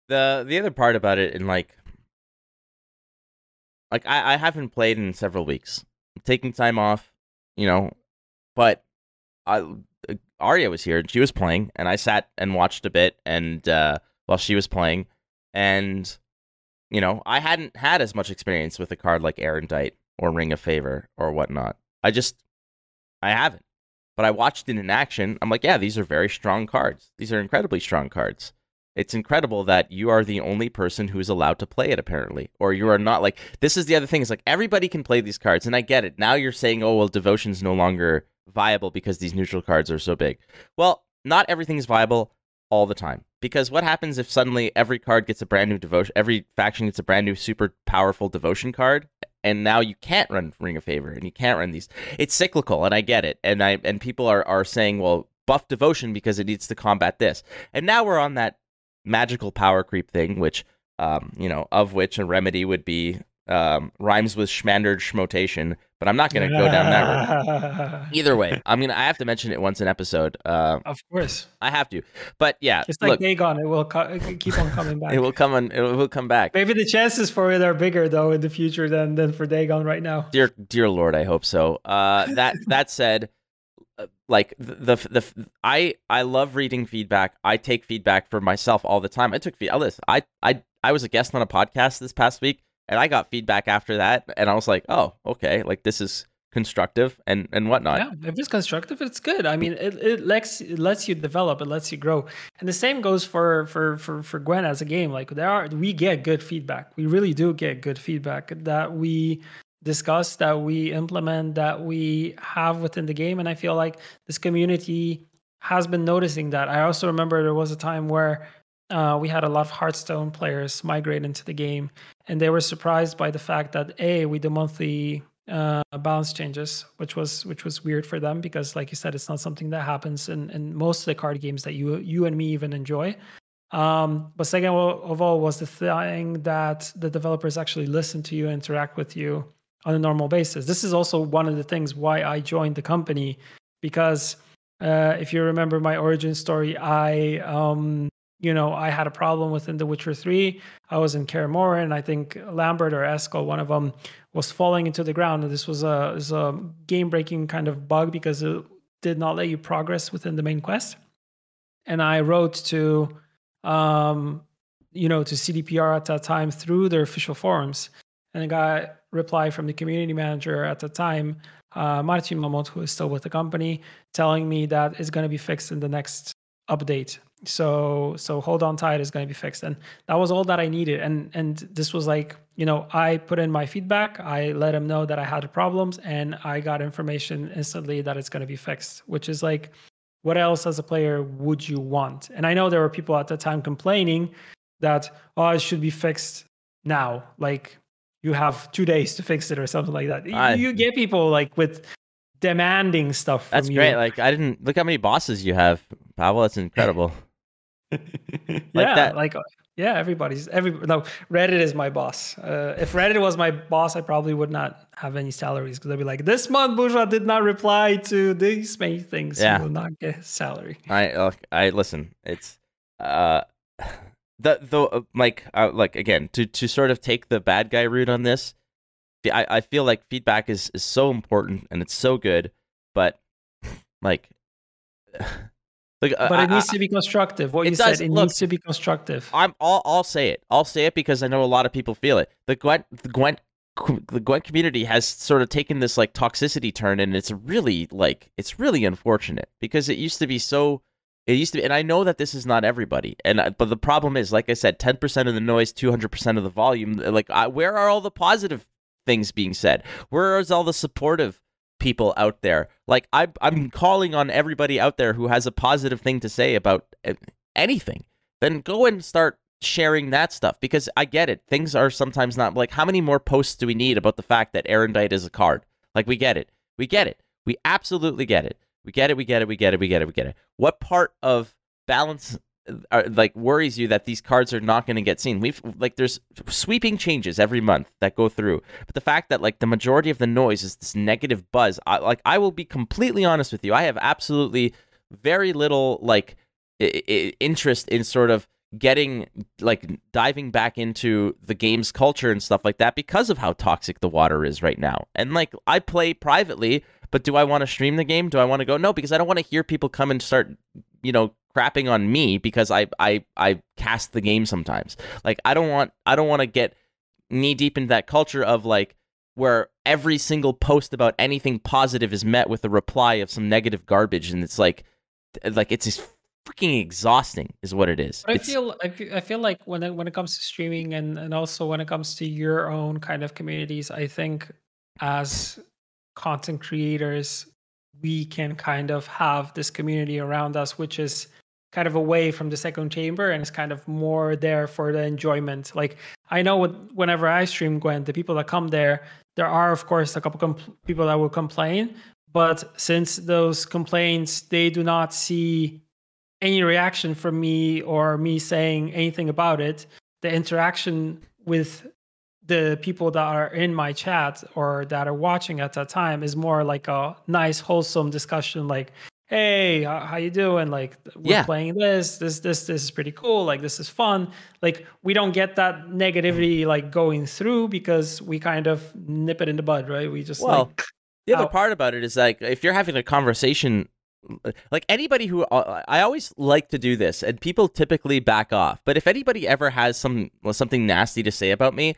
The the other part about it and like like I, I haven't played in several weeks. I'm taking time off you know but I aria was here and she was playing and I sat and watched a bit and uh while she was playing and you know I hadn't had as much experience with a card like Aerondight or Ring of Favor or whatnot I just I haven't but I watched it in action. I'm like, yeah, these are very strong cards. These are incredibly strong cards. It's incredible that you are the only person who is allowed to play it, apparently. Or you are not like, this is the other thing. Is like, everybody can play these cards. And I get it. Now you're saying, oh, well, devotion's no longer viable because these neutral cards are so big. Well, not everything is viable all the time. Because what happens if suddenly every card gets a brand new devotion, every faction gets a brand new super powerful devotion card, and now you can't run Ring of Favor and you can't run these. It's cyclical, and I get it. And I and people are are saying, well, buff devotion because it needs to combat this. And now we're on that magical power creep thing, which um, you know, of which a remedy would be um, rhymes with schmandered schmotation, but I'm not going to go down that road. Either way, I mean, I have to mention it once an episode. Uh, of course, I have to. But yeah, it's like look, Dagon; it will co- keep on coming back. it will come on. It will come back. Maybe the chances for it are bigger though in the future than than for Dagon right now. Dear, dear Lord, I hope so. Uh, that that said. Uh, like the, the the I I love reading feedback. I take feedback for myself all the time. I took feedback. Listen, I I I was a guest on a podcast this past week and I got feedback after that, and I was like, oh, okay, like this is constructive and and whatnot. Yeah, if it's constructive, it's good. I mean, it, it lets it lets you develop, it lets you grow, and the same goes for for for for Gwent as a game. Like there are we get good feedback. We really do get good feedback that we discuss, that we implement, that we have within the game, and I feel like this community has been noticing that. I also remember there was a time where uh, we had a lot of Hearthstone players migrate into the game, and they were surprised by the fact that a we do monthly uh, balance changes, which was which was weird for them because, like you said, it's not something that happens in, in most of the card games that you you and me even enjoy. Um, but second of all was the thing that the developers actually listen to you, interact with you on a normal basis. This is also one of the things why I joined the company because uh, if you remember my origin story, I um, you know, I had a problem within The Witcher 3. I was in Kaer and I think Lambert or Eskel, one of them, was falling into the ground. And this was a, a game breaking kind of bug because it did not let you progress within the main quest. And I wrote to, um, you know, to CDPR at that time through their official forums. And I got reply from the community manager at the time, uh, Marcin Momot, who is still with the company, telling me that it's going to be fixed in the next update so so hold on tight is going to be fixed. And that was all that i needed. And and this was like you know i put in my feedback. I let him know that i had problems and i got information instantly that it's going to be fixed which is like what else as a player would you want? And i know there were people at the time complaining that oh it should be fixed now. Like you have two days to fix it or something like that. I, you get people like with demanding stuff that's you. great. Like i didn't look how many bosses you have. Pavel, that's incredible like yeah, that. like yeah, everybody's every no. Reddit is my boss. Uh, if Reddit was my boss, I probably would not have any salaries because I'd be like, this month Burza did not reply to these many things. Yeah. He will not get salary. I uh, I listen. It's uh the the uh, like uh, like again to to sort of take the bad guy route on this. I I feel like feedback is is so important and it's so good, but like like, but it needs I, to be constructive. What you does, said, it look, needs to be constructive. I'm. I'll, I'll say it. I'll say it because I know a lot of people feel it. The Gwent, the Gwent, the Gwent community has sort of taken this like toxicity turn, and it's really like it's really unfortunate because it used to be so. It used to be, and I know that this is not everybody, and but the problem is, like I said, ten percent of the noise, two hundred percent of the volume. Like, I, where are all the positive things being said? Where is all the supportive people out there? Like I I'm calling on everybody out there who has a positive thing to say about uh, anything. Then go and start sharing that stuff because I get it. Things are sometimes not like how many more posts do we need about the fact that Aerondight is a card? Like we get it. We get it. We absolutely get it. We get it. We get it. We get it. We get it. We get it. What part of balance uh, like worries you that these cards are not going to get seen. We've like there's sweeping changes every month that go through, but the fact that like the majority of the noise is this negative buzz. I, like I will be completely honest with you. I have absolutely very little like I- I- interest in sort of getting like diving back into the game's culture and stuff like that because of how toxic the water is right now. And like I play privately, but do I want to stream the game? Do I want to go? No, because I don't want to hear people come and start, you know, crapping on me because I I I cast the game sometimes. Like I don't want I don't want to get knee deep into that culture of like where every single post about anything positive is met with a reply of some negative garbage and it's like like it's just freaking exhausting is what it is. But I feel, I feel I feel like when it, when it comes to streaming and and also when it comes to your own kind of communities, I think as content creators, we can kind of have this community around us, which is kind of away from the second chamber and it's kind of more there for the enjoyment. Like I know what, whenever I stream Gwent, the people that come there, there are of course a couple compl- people that will complain, but since those complaints they do not see any reaction from me or me saying anything about it, the interaction with the people that are in my chat or that are watching at that time is more like a nice wholesome discussion like hey how, how you doing like we're Yeah. playing this this this this is pretty cool like this is fun like we don't get that negativity like going through because we kind of nip it in the bud right we just Well, like The other out. part about it is like if you're having a conversation, like anybody who uh, I always like to do this, and people typically back off. But if anybody ever has some something nasty to say about me,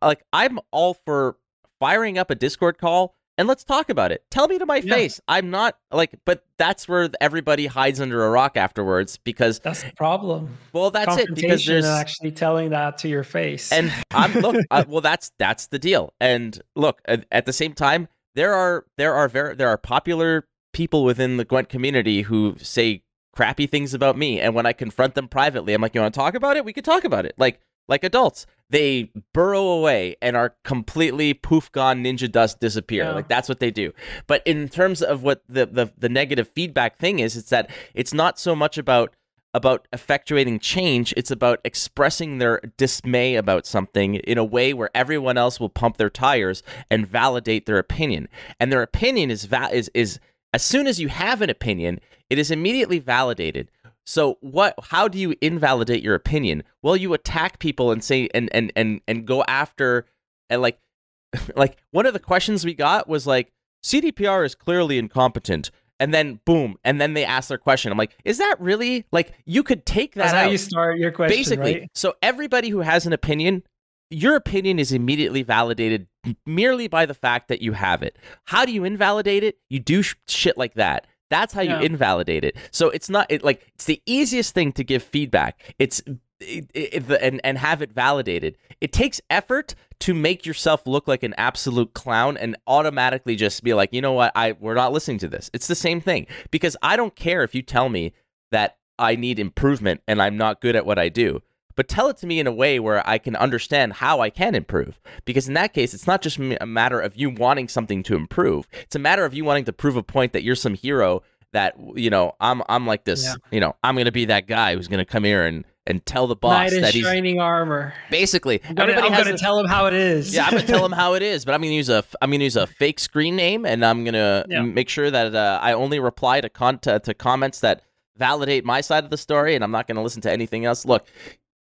uh, like I'm all for firing up a Discord call and let's talk about it. Tell me to my Yeah. face. I'm not like, but that's where everybody hides under a rock afterwards because that's the problem well, that's it because there's actually telling that to your face and I'm look. uh, well, that's that's the deal. And look, at, at the same time, there are there are very there are popular people within the Gwent community who say crappy things about me, and when I confront them privately, I'm like, "You want to talk about it? We could talk about it." Like like adults, they burrow away and are completely poof gone, ninja dust, disappear. Yeah. Like that's what they do. But in terms of what the, the the negative feedback thing is, it's that it's not so much about about effectuating change. It's about expressing their dismay about something in a way where everyone else will pump their tires and validate their opinion. And their opinion is va- is is as soon as you have an opinion, it is immediately validated. So what how do you invalidate your opinion? Well, you attack people and say and and and and go after and like like one of the questions we got was like CDPR is clearly incompetent. And then boom, and then they ask their question. I'm like, is that really like you could take that that's out? how you start your question Basically, right? so everybody who has an opinion, your opinion is immediately validated merely by the fact that you have it. How do you invalidate it? You do sh- shit like that. That's how Yeah. you invalidate it. So it's not it, like it's the easiest thing to give feedback. It's it, it, the- and and have it validated. It takes effort to make yourself look like an absolute clown and automatically just be like, you know what, I we're not listening to this. It's the same thing because I don't care if you tell me that I need improvement and I'm not good at what I do. But tell it to me in a way where I can understand how I can improve. Because in that case, it's not just a matter of you wanting something to improve. It's a matter of you wanting to prove a point that you're some hero that you know I'm I'm like this. Yeah. You know I'm gonna be that guy who's gonna come here and and tell the boss that he's shining armor. basically I'm gonna, I'm gonna a- tell him how it is. yeah, I'm gonna tell him how it is, but I'm gonna use a I'm gonna use a fake screen name, and I'm gonna Yeah. make sure that uh, I only reply to con- to to comments that validate my side of the story, and I'm not gonna listen to anything else. Look,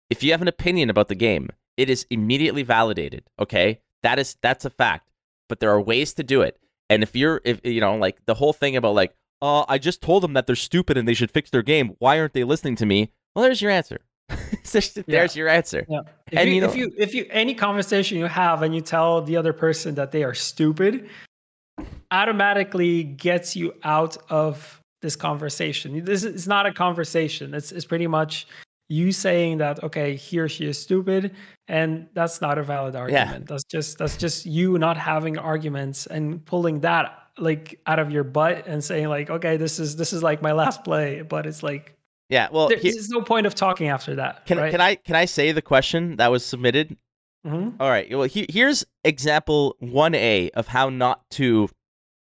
if you have an opinion about the game, it is immediately validated. Okay, that is that's a fact, but there are ways to do it, and if you're if you know like the whole thing about like, uh, I just told them that they're stupid and they should fix their game. Why aren't they listening to me? Well, there's your answer. there's, there's your answer. Yeah. If And you, you know- if you if you any conversation you have and you tell the other person that they are stupid, automatically gets you out of this conversation. This is not a conversation. It's it's pretty much you saying that okay, he or she is stupid, and that's not a valid argument. yeah. That's just that's just you not having arguments and pulling that like out of your butt and saying like, okay, this is this is like my last play, but it's like Yeah, well, there's he- no point of talking after that. can right? can I can I say the question that was submitted? Mhm. All right. Well, he, here's example 1A of how not to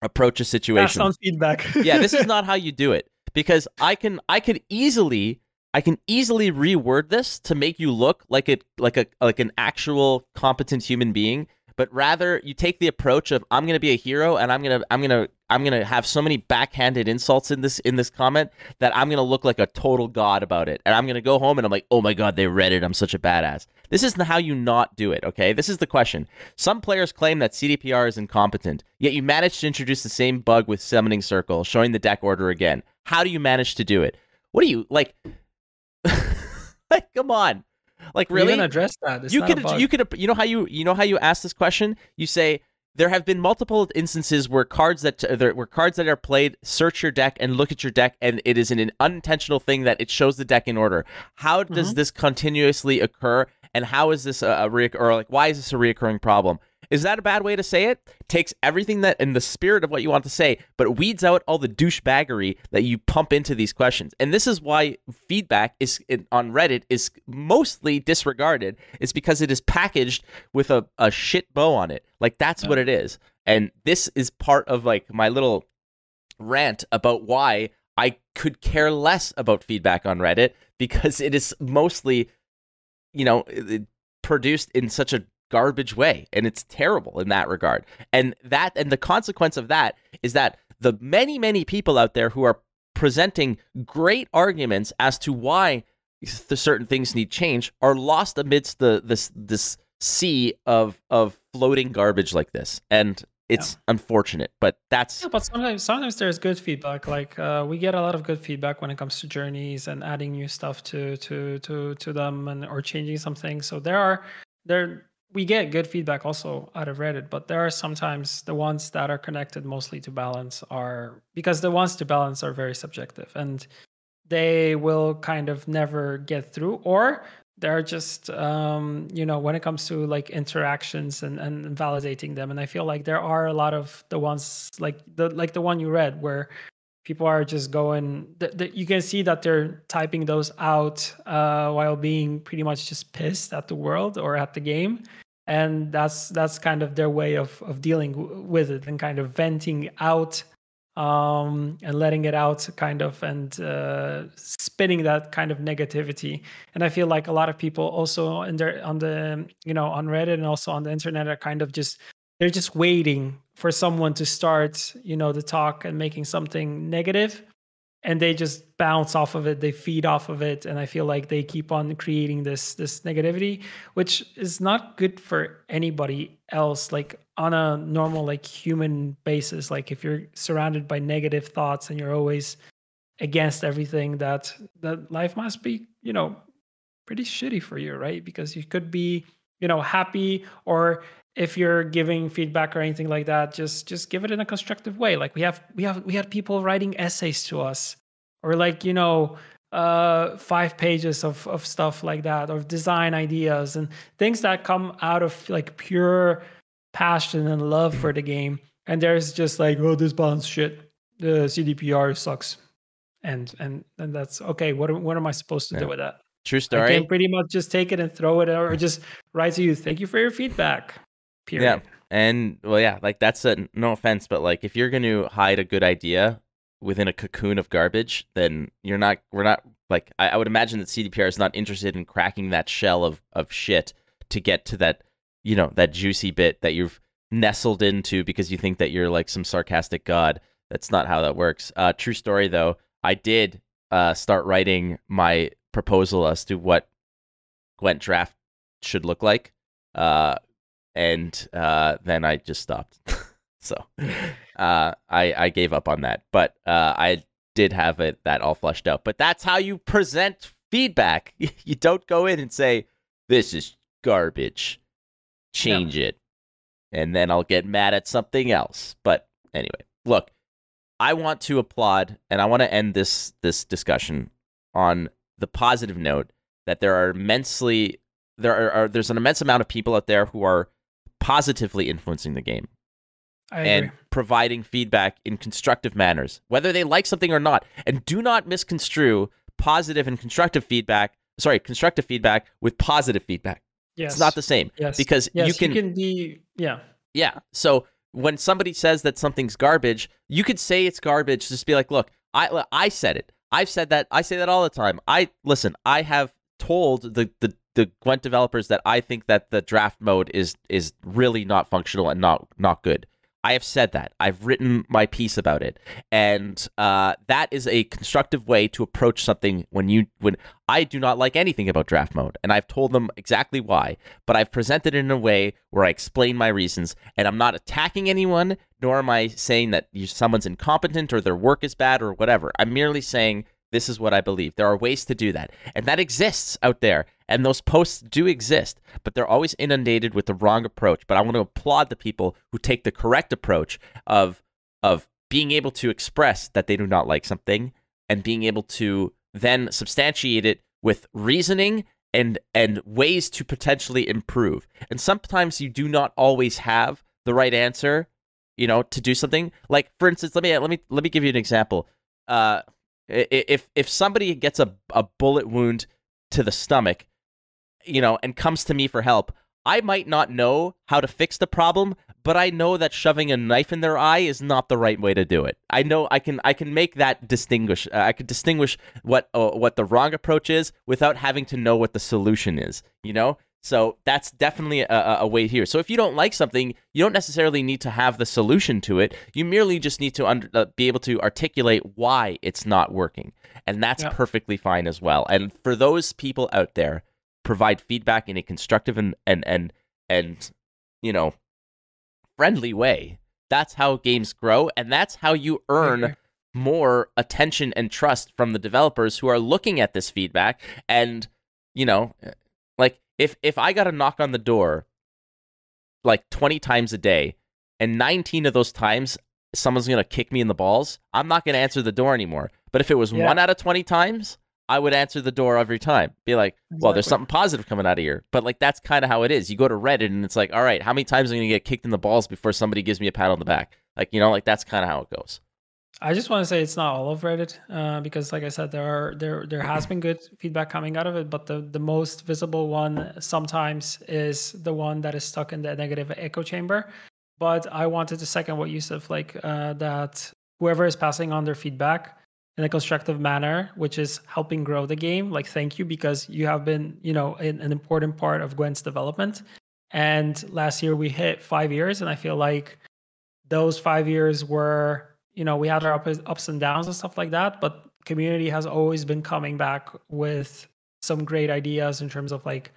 approach a Pass situation. on feedback. yeah, this is not how you do it because I can I could easily I can easily reword this to make you look like it like a like an actual competent human being, but rather you take the approach of I'm going to be a hero and I'm going to I'm going to I'm going to have so many backhanded insults in this in this comment that I'm going to look like a total god about it. And I'm going to go home and I'm like, "Oh my god, they read it. I'm such a badass." This isn't how you not do it, okay? This is the question. Some players claim that CDPR is incompetent, yet you managed to introduce the same bug with Summoning Circle, showing the deck order again. How do you manage to do it? What do you like? like, come on, like really? didn't address that. It's you not a could bug. you could you know how you you know how you ask this question? You say there have been multiple instances where cards that there where cards that are played search your deck and look at your deck and it is an unintentional thing that it shows the deck in order. How does Mhm. this continuously occur and how is this a, a re- or like why is this a reoccurring problem? Is that a bad way to say it? Takes everything that in the spirit of what you want to say, but weeds out all the douchebaggery that you pump into these questions. And this is why feedback is on Reddit is mostly disregarded. It's because it is packaged with a, a shit bow on it. Like that's what it is. And this is part of like my little rant about why I could care less about feedback on Reddit because it is mostly, you know, produced in such a garbage way and it's terrible in that regard. And that and the consequence of that is that the many many people out there who are presenting great arguments as to why the certain things need change are lost amidst the this this sea of of floating garbage like this. And it's unfortunate, but that's Yeah, but sometimes sometimes there's good feedback. Like uh, we get a lot of good feedback when it comes to journeys and adding new stuff to to to to them and or changing something. So there are there we get good feedback also out of Reddit, but there are sometimes the ones that are connected mostly to balance are because the ones to balance are very subjective and they will kind of never get through or they're just um, you know when it comes to like interactions and, and validating them. And i feel like there are a lot of the ones like the like the one you read where people are just going th- th- you can see that they're typing those out uh, while being pretty much just pissed at the world or at the game and that's that's kind of their way of of dealing with it and kind of venting out um, and letting it out kind of and uh, spinning that kind of negativity. And i feel like a lot of people also in their on the you know on reddit and also on the internet are kind of just they're just waiting for someone to start you know the talk and making something negative and they just bounce off of it they feed off of it and i feel like they keep on creating this this negativity which is not good for anybody else like on a normal like human basis. Like if you're surrounded by negative thoughts and you're always against everything that that life must be you know pretty shitty for you right? Because you could be you know happy or if you're giving feedback or anything like that just just give it in a constructive way. Like we have we have we had people writing essays to us or like you know uh five pages of of stuff like that or design ideas and things that come out of like pure passion and love for the game. And there's just like oh this balance shit. The cdpr sucks. And and and that's okay what am- what am i supposed to Yeah. do with that true i story. can pretty much just take it and throw it or just write to you thank you for your feedback period Yeah. And well, yeah, like that's a no offense, but like if you're going to hide a good idea within a cocoon of garbage, then you're not. We're not like I, I would imagine that CDPR is not interested in cracking that shell of of shit to get to that you know that juicy bit that you've nestled into because you think that you're like some sarcastic god. That's not how that works. Uh, true story though, I did uh, start writing my proposal as to what Gwent draft should look like. Uh, and uh, then I just stopped. so uh, I I gave up on that, but uh, I did have it that all flushed out. But that's how you present feedback. you don't go in and say this is garbage, change it, and then I'll get mad at something else. But anyway, look, I want to applaud and I want to end this this discussion on the positive note that there are immensely there are, are there's an immense amount of people out there who are positively influencing the game and providing feedback in constructive manners, whether they like something or not. And do not misconstrue positive and constructive feedback. Sorry, constructive feedback with positive feedback. Yes. It's not the same yes. because yes, you can, be yeah. yeah. So when somebody says that something's garbage, you could say it's garbage. Just be like, look, I I said it. I've said that. I say that all the time. I listen. I have told the the the Gwent developers that I think that the draft mode is is really not functional and not not good. I have said that. I've written my piece about it, and uh, that is a constructive way to approach something when you when I do not like anything about draft mode, and I've told them exactly why. But I've presented it in a way where I explain my reasons, and I'm not attacking anyone, nor am I saying that someone's incompetent or their work is bad or whatever. I'm merely saying this is what I believe. There are ways to do that, and that exists out there. And those posts do exist, but they're always inundated with the wrong approach. But I want to applaud the people who take the correct approach of of being able to express that they do not like something and being able to then substantiate it with reasoning and and ways to potentially improve. And sometimes you do not always have the right answer, you know, to do something. Like for instance, let me let me let me give you an example. Uh if if somebody gets a, a bullet wound to the stomach you know, and comes to me for help, I might not know how to fix the problem, but I know that shoving a knife in their eye is not the right way to do it. I know I can I can make that distinguish. Uh, I could distinguish what uh, what the wrong approach is without having to know what the solution is. You know, so that's definitely a, a way here. So if you don't like something, you don't necessarily need to have the solution to it. You merely just need to under, uh, be able to articulate why it's not working, and that's Yeah. perfectly fine as well. And for those people out there provide feedback in a constructive and and and and you know friendly way. That's how games grow, and that's how you earn more attention and trust from the developers who are looking at this feedback. And you know, eh, like if if I got a knock on the door like twenty times a day, and nineteen of those times someone's gonna kick me in the balls, I'm not gonna answer the door anymore. But if it was Yeah. one out of twenty times, I would answer the door every time. Be like, well, there's something positive coming out of here. But like that's kind of how it is. You go to Reddit and it's like, all right, how many times am I gonna get kicked in the balls before somebody gives me a pat on the back? Like, you know, like that's kind of how it goes. I just want to say it's not all of Reddit uh, because, like I said, there are there there has been good feedback coming out of it, but the the most visible one sometimes is the one that is stuck in the negative echo chamber. But I wanted to second what you said, like uh, that whoever is passing on their feedback in a constructive manner, which is helping grow the game, like thank you because you have been, you know, an, an important part of Gwent's development. And last year we hit five years, and I feel like those five years were you know we had our ups, ups and downs and stuff like that but community has always been coming back with some great ideas in terms of like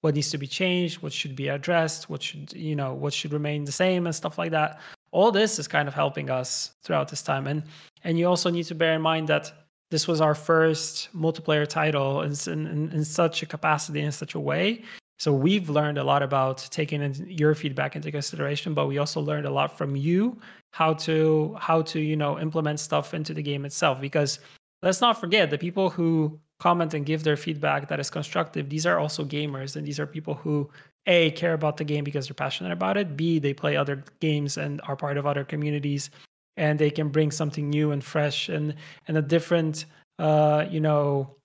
what needs to be changed what should be addressed what should you know what should remain the same and stuff like that. All this is kind of helping us throughout this time. And and you also need to bear in mind that this was our first multiplayer title in, in, in such a capacity in such a way so we've learned a lot about taking in your feedback into consideration, but we also learned a lot from you how to how to you know implement stuff into the game itself. Because let's not forget the people who comment and give their feedback that is constructive. These are also gamers, and these are people who a care about the game because they're passionate about it. B they play other games and are part of other communities, and they can bring something new and fresh and and a different uh, you know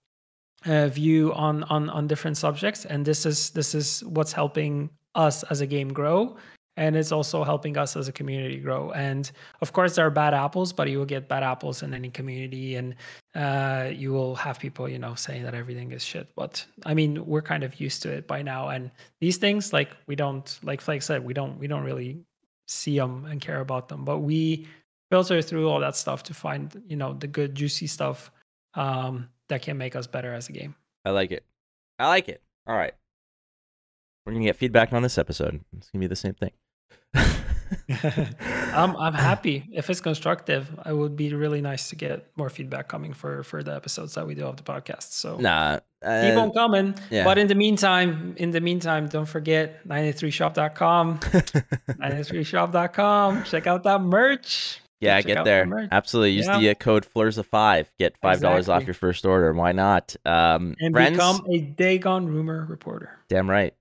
uh, view on on on different subjects. And this is this is what's helping us as a game grow. And it's also helping us as a community grow. And of course there are bad apples but you will get bad apples in any community. And uh, you will have people you know saying that everything is shit. But i mean we're kind of used to it by now. And these things like we don't like flake said we don't we don't really see them and care about them but we filter through all that stuff to find you know the good juicy stuff um, that can make us better as a game. I like it. I like it. All right. We're gonna get feedback on this episode. It's gonna be the same thing. I'm I'm happy if it's constructive. It would be really nice to get more feedback coming for for the episodes that we do of the podcast. So nah. keep uh, on coming. yeah. But in the meantime, in the meantime, don't forget 93shop.com. 93shop.com. Check out that merch. Yeah, get there. Absolutely. Use Yeah. the uh, code FLURZA5. Get $5 off your first order. Why not? Um, and friends, become a day gone rumor reporter. damn right.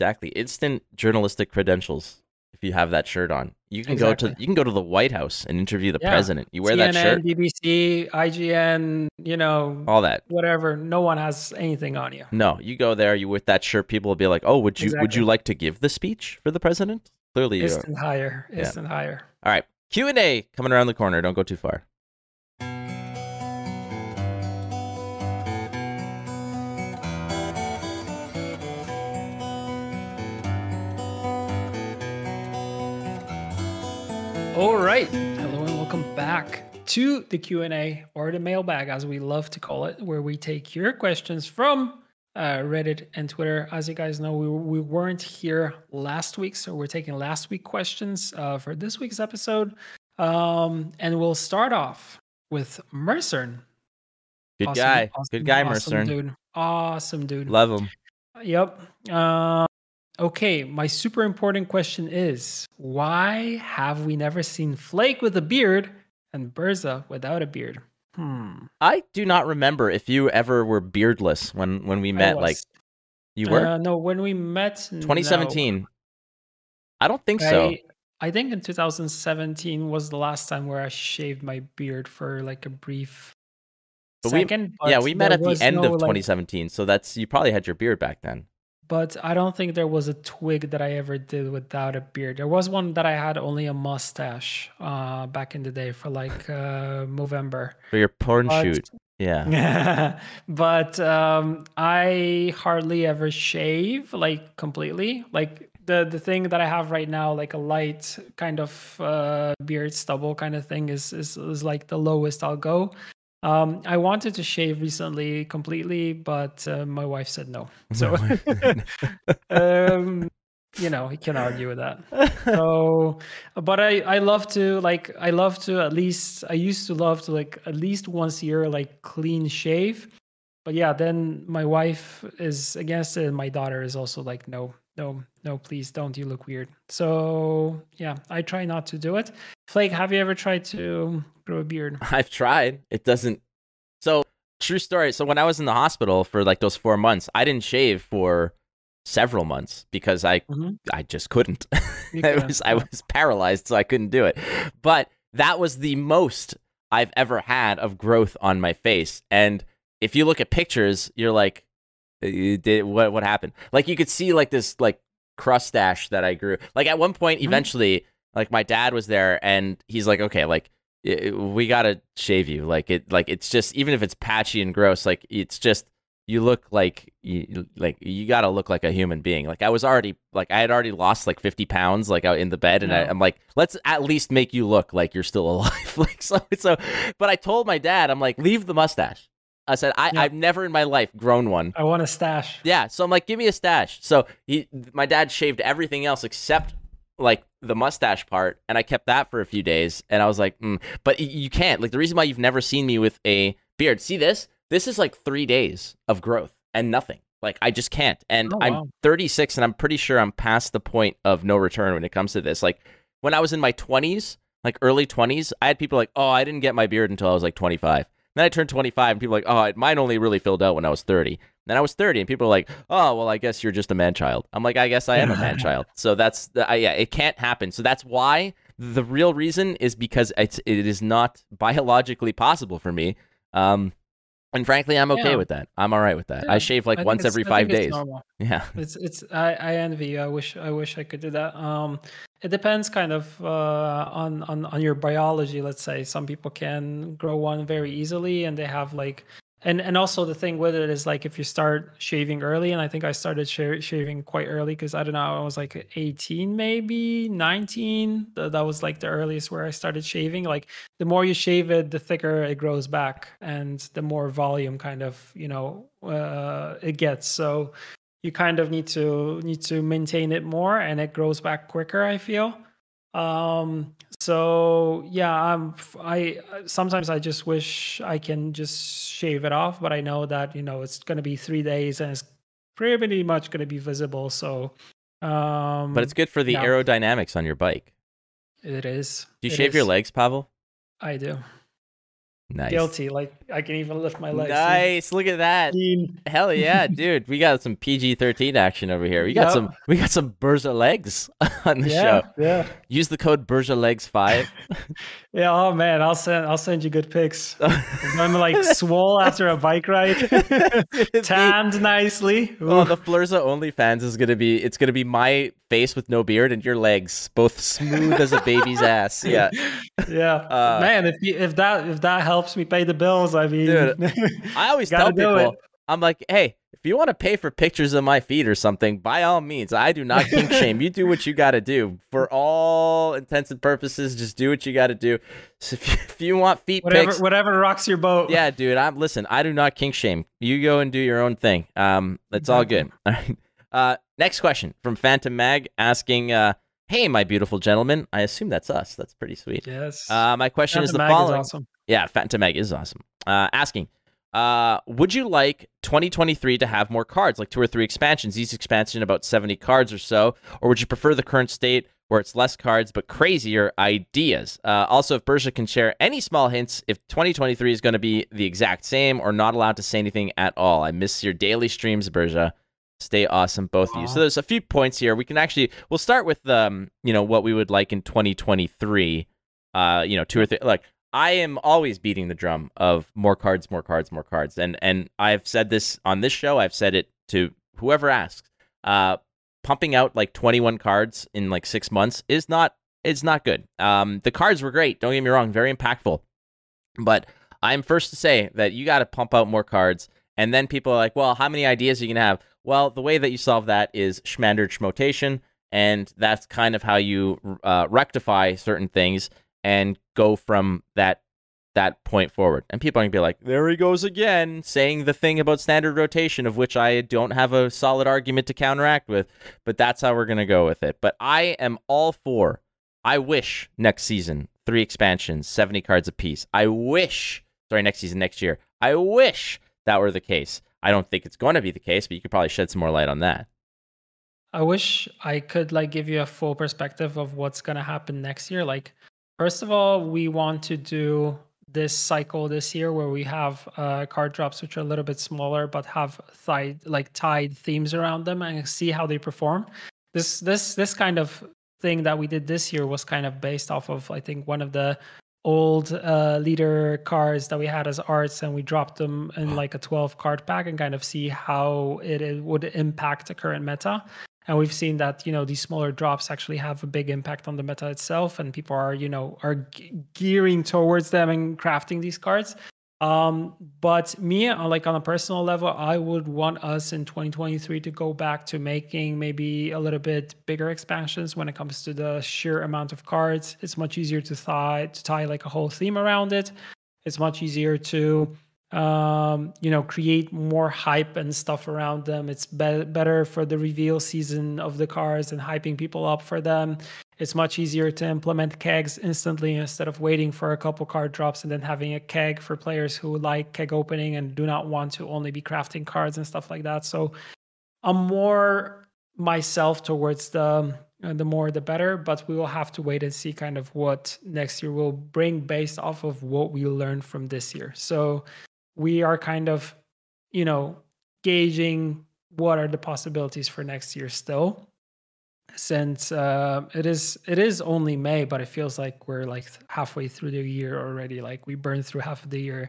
Exactly. Instant journalistic credentials if you have that shirt on. You can go to you can go to the White House and interview the Yeah. president. You wear CNN, that shirt, BBC, IGN, you know, all that. whatever. No one has anything on you. No, you go there, you with that shirt, people will be like, "Oh, would you would you like to give the speech for the president?" Clearly, you are. Instant higher. Yeah. Instant higher. All right, Q and A coming around the corner. Don't go too far. All right. Hello and welcome back to the Q&A or the mailbag as we love to call it where we take your questions from uh, Reddit and Twitter. As you guys know, we, we weren't here last week, so we're taking last week questions uh, for this week's episode. Um, and we'll start off with Mercer. Good Awesome, guy, awesome, good guy, awesome Mercer. Dude. Awesome dude. Love him. Yep. Uh, okay, my super important question is why have we never seen Flake with a beard and Burza without a beard? Hmm. I do not remember if you ever were beardless when when we met. Like you were Uh, no, when we met, no. 2017. I don't think so. I, I think in 2017 was the last time where I shaved my beard for like a brief But we- second. yeah, we met at the end no, of like- 2017, so that's you probably had your beard back then. But I don't think there was a twig that I ever did without a beard. There was one that I had only a mustache uh, back in the day for like uh, November. For your porn But- shoot. Yeah. but um, I hardly ever shave like completely. Like the the thing that I have right now, like a light kind of uh, beard stubble kind of thing, is is is like the lowest I'll go. Um, I wanted to shave recently completely, but uh, my wife said no. So, um, you know, he can argue with that. So but i i love to like i love to at least i used to love to like at least once a year like clean shave. But yeah then my wife is against it and my daughter is also like no no no please don't you look weird so yeah i try not to do it flake have you ever tried to grow a beard I've tried. It doesn't. So true story. So when I was in the hospital for like those four months, I didn't shave for several months because I Mhm. I just couldn't. I was I was paralyzed, so I couldn't do it. But that was the most I've ever had of growth on my face. And if you look at pictures, you're like, "Uh, did what what happened? Like you could see like this like crustache that I grew. Like at one point, Mhm. eventually, like my dad was there, and he's like, okay, like i- we gotta shave you. Like it, like it's just even if it's patchy and gross, like it's just you look like you like you gotta look like a human being. Like I was already like I had already lost like fifty pounds like out in the bed, and I, Yeah. I'm like, let's at least make you look like you're still alive. like so, so. But I told my dad, I'm like, leave the mustache. I said I, Yeah. I've never in my life grown one. i want a stash Yeah, so I'm like, give me a stash. So he, my dad shaved everything else except like the mustache part, and I kept that for a few days. And I was like, mm. but you can't. Like the reason why you've never seen me with a beard. See this? This is like three days of growth and nothing. Like I just can't. And Oh, I'm wow. 36, and I'm pretty sure I'm past the point of no return when it comes to this. Like when I was in my 20s, like early 20s, I had people like, oh, I didn't get my beard until I was like 25. Then I turned 25, and people were like, oh, mine only really filled out when I was 30. Then I was 30, and people are like, "Oh, well, I guess you're just a man child." I'm like, "I guess I am a man child." So that's the, I, yeah, it can't happen. So that's why the real reason is because it's it is not biologically possible for me. Um, and frankly, I'm okay Yeah. with that. I'm all right with that. Yeah, I shave like I once every five days. normal. Yeah, It's it's I, I envy you. I wish I wish I could do that. Um, it depends kind of uh, on on on your biology. Let's say some people can grow one very easily, and they have like and and also the thing with it is like if you start shaving early, and I think I started sh- shaving quite early because I don't know I was like 18 maybe 19. Th- that was like the earliest where I started shaving. Like the more you shave it, the thicker it grows back, and the more volume kind of you know uh, it gets. So you kind of need to need to maintain it more and it grows back quicker i feel um so yeah i'm i sometimes i just wish i can just shave it off but i know that you know it's going to be three days and it's pretty much going to be visible so um but it's good for the yeah. aerodynamics on your bike. it is Do you It shave your legs, Pavel? I do. Nice. Guilty. Like I can even lift my legs. Nice. Look at that. Hell yeah, dude. We got some PG thirteen action over here. We got Yep. some we got some Burza legs on the Yeah, show. yeah, Use the code Burza legs five. yeah. Oh man, I'll send I'll send you good pics. I'm like swole after a bike ride, tanned nicely. Oh, Ooh. the Flurza OnlyFans is gonna be it's gonna be my face with no beard and your legs, both smooth as a baby's ass. Yeah. yeah, Uh, man. If you, if that if that helps me pay the bills, I mean, Dude, I always tell people. I'm like, hey, if you want to pay for pictures of my feet or something, by all means, I do not kink shame. You do what you got to do. For all intents and purposes, just do what you got to do. So if you, if you want feet whatever pics, whatever rocks your boat. yeah, dude, I'm listen. I do not kink shame. You go and do your own thing. Um, it's all good. All right. Uh, next question from Phantom Mag asking, uh, "Hey, my beautiful gentleman. I assume that's us. That's pretty sweet. Yes. Uh, my question is the Mag following. awesome. Yeah, Phantom Meg is awesome. Uh, asking, uh, would you like 2023 to have more cards, like two or three expansions? Each expansion about 70 cards or so, or would you prefer the current state where it's less cards but crazier ideas? Uh, also, if Burza can share any small hints if 2023 is going to be the exact same or not allowed to say anything at all. I miss your daily streams, Burza. Stay awesome, both of you. So there's a few points here. We can actually we'll start with um, you know, what we would like in 2023. Uh, you know, two or three like I am always beating the drum of more cards, more cards, more cards. And and I've said this on this show, I've said it to whoever asks. Uh pumping out like 21 cards in like 6 months is not it's not good. Um the cards were great, don't get me wrong, very impactful. But I'm first to say that you got to pump out more cards and then people are like, "Well, how many ideas are you going to have?" Well, the way that you solve that is Schmander Schmotation, and that's kind of how you uh, rectify certain things and go from that that point forward. And people are gonna be like, "There he goes again, saying the thing about standard rotation, of which I don't have a solid argument to counteract with." But that's how we're gonna go with it. But I am all for. I wish next season three expansions, seventy cards apiece. I wish. Sorry, next season, next year. I wish that were the case. I don't think it's going to be the case, but you could probably shed some more light on that. I wish I could like give you a full perspective of what's gonna happen next year. Like, first of all, we want to do this cycle this year where we have uh, card drops which are a little bit smaller but have tied like tied themes around them and see how they perform. This this this kind of thing that we did this year was kind of based off of I think one of the old uh, leader cards that we had as arts and we dropped them in like a 12 card pack and kind of see how it, it would impact the current meta. And we've seen that you know these smaller drops actually have a big impact on the meta itself and people are you know are ge- gearing towards them and crafting these cards um but me uh, like on a personal level i would want us in 2023 to go back to making maybe a little bit bigger expansions when it comes to the sheer amount of cards. It's much easier to tie to tie like a whole theme around it. It's much easier to um you know create more hype and stuff around them. It's be- better for the reveal season of the cards and hyping people up for them it's much easier to implement kegs instantly instead of waiting for a couple card drops and then having a keg for players who like keg opening and do not want to only be crafting cards and stuff like that. So i'm more myself towards the uh, the more the better but we will have to wait and see kind of what next year will bring based off of what we learned from this year. So we are kind of you know gauging what are the possibilities for next year still since uh, it is it is only may but it feels like we're like halfway through the year already. Like we burned through half of the year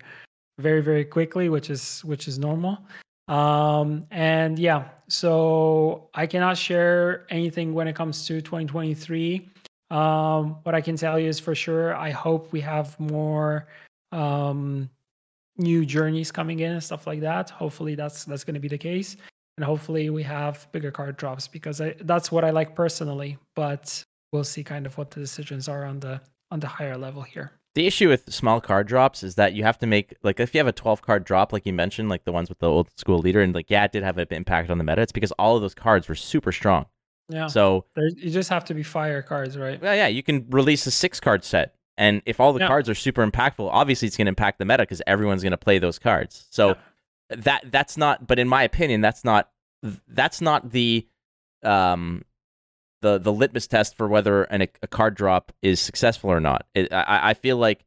very very quickly which is which is normal. Um and yeah so i cannot share anything when it comes to 2023 um what i can tell you is for sure i hope we have more um new journeys coming in and stuff like that. Hopefully that's that's going to be the case and hopefully we have bigger card drops because I, that's what i like personally but we'll see kind of what the decisions are on the on the higher level here The issue with small card drops is that you have to make like if you have a 12 card drop like you mentioned like the ones with the old school leader and like yeah it did have an impact on the meta it's because all of those cards were super strong. yeah So there, you just have to be fire cards right well, yeah, you can release a six card set and if all the Yeah. cards are super impactful, obviously it's going to impact the meta because everyone's going to play those cards. So that that's not but in my opinion that's not that's not the um the the litmus test for whether an, a card drop is successful or not. It, I, I feel like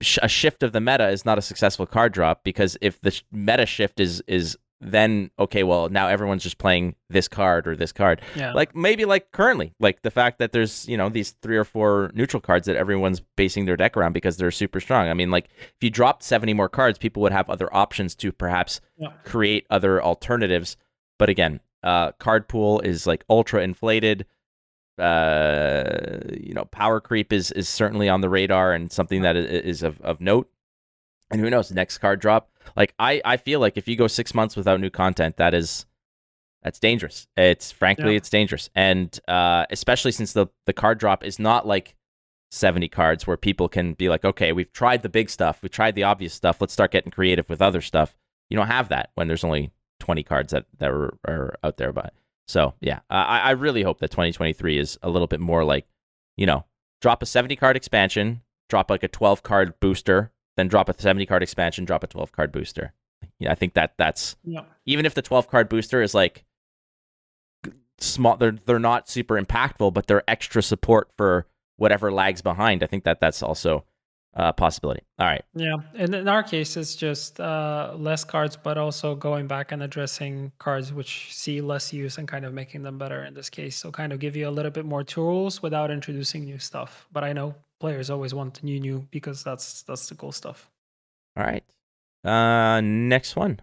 sh- a shift of the meta is not a successful card drop because if the sh- meta shift is is then okay, well now everyone's just playing this card or this card. Yeah. Like maybe like currently, like the fact that there's you know these three or four neutral cards that everyone's basing their deck around because they're super strong. I mean, like if you dropped seventy more cards, people would have other options to perhaps Yeah. create other alternatives. But again, uh, card pool is like ultra inflated. Uh, you know, power creep is is certainly on the radar and something that is of, of note. And who knows, next card drop. Like I, I feel like if you go six months without new content, that is that's dangerous. It's frankly Yeah. it's dangerous. And uh especially since the the card drop is not like 70 cards where people can be like, okay, we've tried the big stuff, we've tried the obvious stuff, let's start getting creative with other stuff. You don't have that when there's only 20 cards that, that are, are out there But So yeah, I, I really hope that 2023 is a little bit more like, you know, drop a 70 card expansion, drop like a 12 card booster, then drop a 70 card expansion, drop a 12 card booster. Yeah, I think that that's Yeah. even if the 12 card booster is like small they're they're not super impactful but they're extra support for whatever lags behind i think that that's also a possibility all right Yeah, and in our case, it's just uh, less cards, but also going back and addressing cards which see less use and kind of making them better in this case. So kind of give you a little bit more tools without introducing new stuff. But I know players always want the new new because that's that's the cool stuff. all right. Uh next one.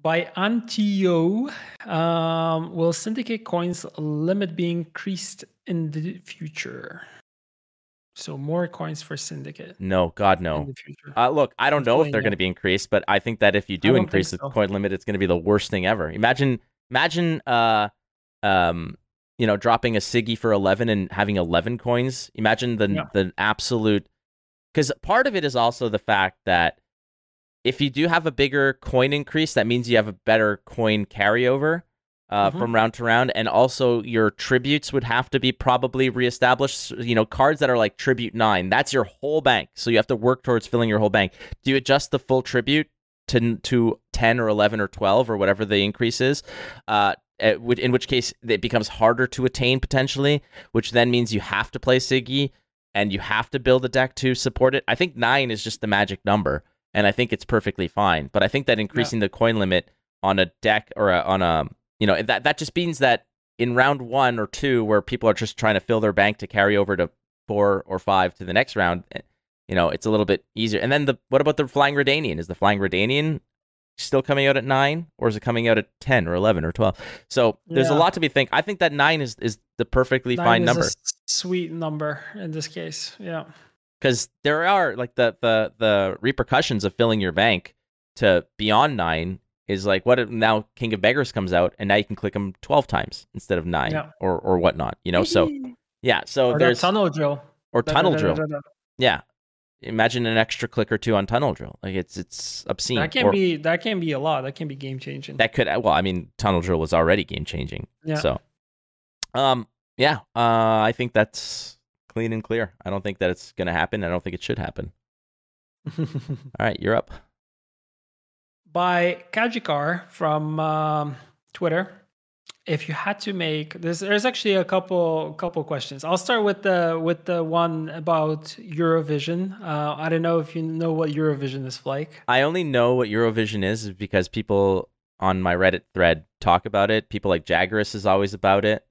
By Antio, um, will syndicate coins limit be increased in the future? So more coins for syndicate no god no. uh, look i don't know if they're going to be increased but i think that if you do increase the coin limit it's going to be the worst thing ever. Imagine imagine uh um you know dropping a siggy for 11 and having 11 coins imagine the Yeah. the absolute because part of it is also the fact that if you do have a bigger coin increase, that means you have a better coin carryover uh, Mhm. from round to round, and also your tributes would have to be probably reestablished. You know, cards that are like tribute nine, that's your whole bank, so you have to work towards filling your whole bank. Do you adjust the full tribute to to ten or eleven or twelve or whatever the increase is? Uh, in which case it becomes harder to attain potentially, which then means you have to play Siggy and you have to build a deck to support it. I think nine is just the magic number, and I think it's perfectly fine. But I think that increasing the coin limit on a deck or a, on a you know that that just means that in round one or two, where people are just trying to fill their bank to carry over to four or five to the next round, eh, you know, it's a little bit easier. And then the what about the Flying Redanian? Is the Flying Redanian still coming out at nine, or is it coming out at ten or eleven or twelve? So there's a lot to be think. I think that nine is is the perfectly Nine fine number. sweet number in this case. Yeah. because there are like the the the repercussions of filling your bank to beyond nine is like what if now King of Beggars comes out and now you can click them twelve times instead of nine Yeah. or or whatnot. You know, so yeah, so or there's tunnel drill. or tunnel drill. Yeah, imagine an extra click or two on tunnel drill. Like it's it's obscene. That can Or be that can be a lot. That can be game changing. that could well, I mean, tunnel drill was already game changing. Yeah. So, um, yeah, uh, I think that's clean and clear. I don't think that it's gonna happen. I don't think it should happen. All right, you're up. By Kajikar from um, Twitter. If you had to make this, there's actually a couple couple questions. I'll start with the with the one about Eurovision. Uh, I don't know if you know what Eurovision is like. I only know what Eurovision is, because people on my Reddit thread talk about it. People like Jaggerus is always about it.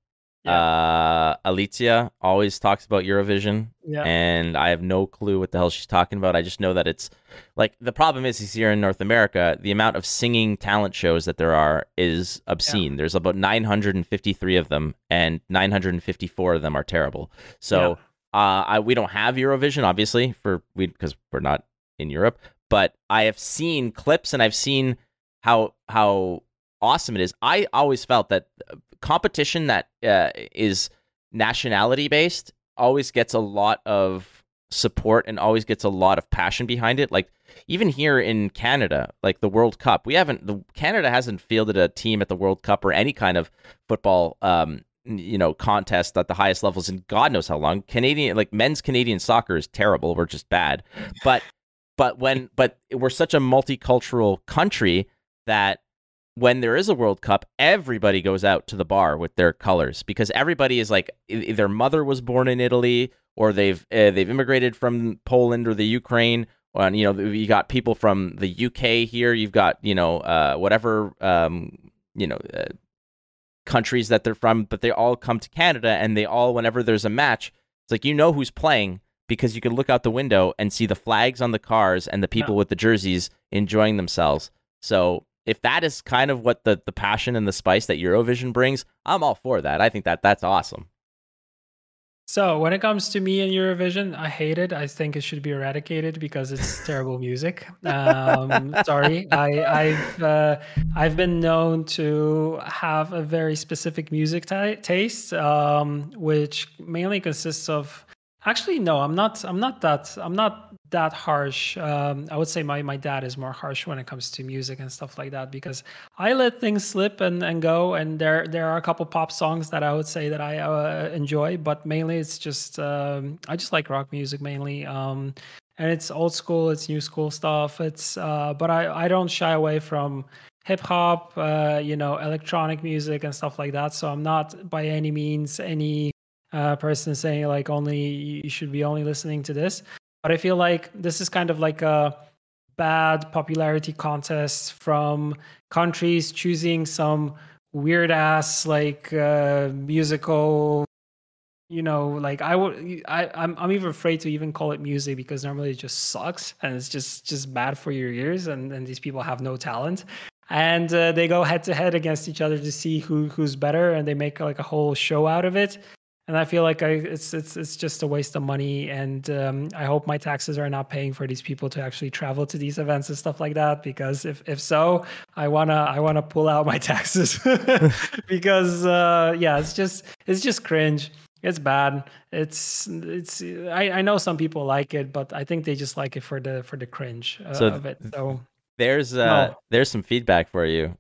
Uh, Alicia always talks about Eurovision, Yeah. and I have no clue what the hell she's talking about. I just know that it's like the problem is, is here in North America, the amount of singing talent shows that there are is obscene. There's about 953 of them, and 954 of them are terrible. So uh, I we don't have Eurovision, obviously, for we because we're not in Europe. But I have seen clips and I've seen how how awesome it is. I always felt that uh, competition that uh, is nationality based always gets a lot of support and always gets a lot of passion behind it. Like even here in Canada, like the World Cup, we haven't the Canada hasn't fielded a team at the World Cup or any kind of football um you know contest at the highest levels in God knows how long. Canadian like men's Canadian soccer is terrible. We're just bad. But but when but we're such a multicultural country that when there is a World Cup, everybody goes out to the bar with their colors because everybody is like their mother was born in Italy or they've uh, they've immigrated from Poland or the Ukraine. And you know, you got people from the UK here. You've got you know uh, whatever um, you know uh, countries that they're from, but they all come to Canada and they all whenever there's a match, it's like you know who's playing because you can look out the window and see the flags on the cars and the people Yeah. with the jerseys enjoying themselves. So if that is kind of what the the passion and the spice that Eurovision brings, I'm all for that. I think that that's awesome. So when it comes to me and Eurovision, I hate it. I think it should be eradicated because it's terrible music. Um, sorry, I, I've uh, I've been known to have a very specific music ta taste, um, which mainly consists of. Actually, no, I'm not. I'm not that. I'm not that harsh. Um, I would say my my dad is more harsh when it comes to music and stuff like that because I let things slip and, and go. And there there are a couple pop songs that I would say that I uh, enjoy, but mainly it's just um, I just like rock music mainly. Um, and it's old school, it's new school stuff. It's uh, but I I don't shy away from hip hop, uh, you know, electronic music and stuff like that. So I'm not by any means any uh, person saying like only you should be only listening to this. But I feel like this is kind of like a bad popularity contest from countries choosing some weird ass like uh, musical you know like i would i I'm, I'm even afraid to even call it music because normally it just sucks and it's just just bad for your ears and and these people have no talent. And uh, they go head to head against each other to see who who's better and they make like a whole show out of it and I feel like I, it's it's it's just a waste of money, and um, I hope my taxes are not paying for these people to actually travel to these events and stuff like that. Because if if so, I wanna I wanna pull out my taxes because uh, yeah, it's just it's just cringe. It's bad. It's it's I, I know some people like it, but I think they just like it for the for the cringe uh, So of it. So There's uh No. there's some feedback for you.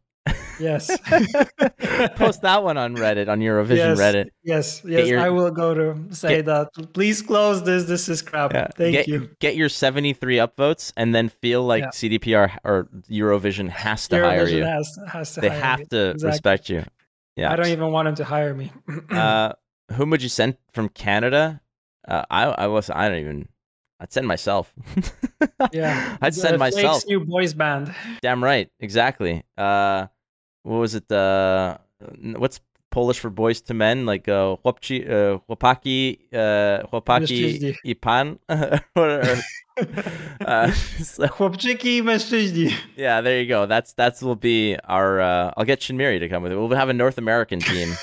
Yes, Post that one on Reddit on Eurovision yes, Reddit. yes, yes. your- I will go to say Get- that. Please close this. This is crap. Yeah. Thank get, you. Get your 73 upvotes and then feel like Yeah. CDPR or Eurovision has to hire you. Has, has to they hire have me. to Exactly. respect you. Yeah. I don't even want them to hire me. uh, whom would you send from Canada? Uh, I I was I don't even. I'd send myself. yeah, I'd The send Flake's myself. new boys band. Damn right, exactly. Uh, what was it? Uh, what's Polish for boys to men? Like uh, chłopci, uh, chłopaki, uh, chłopaki i pan. Uh, so- Chłopczyki, mężczyźni. yeah, there you go. That's that's will be our. Uh, I'll get Shinmiri to come with it. We'll have a North American team.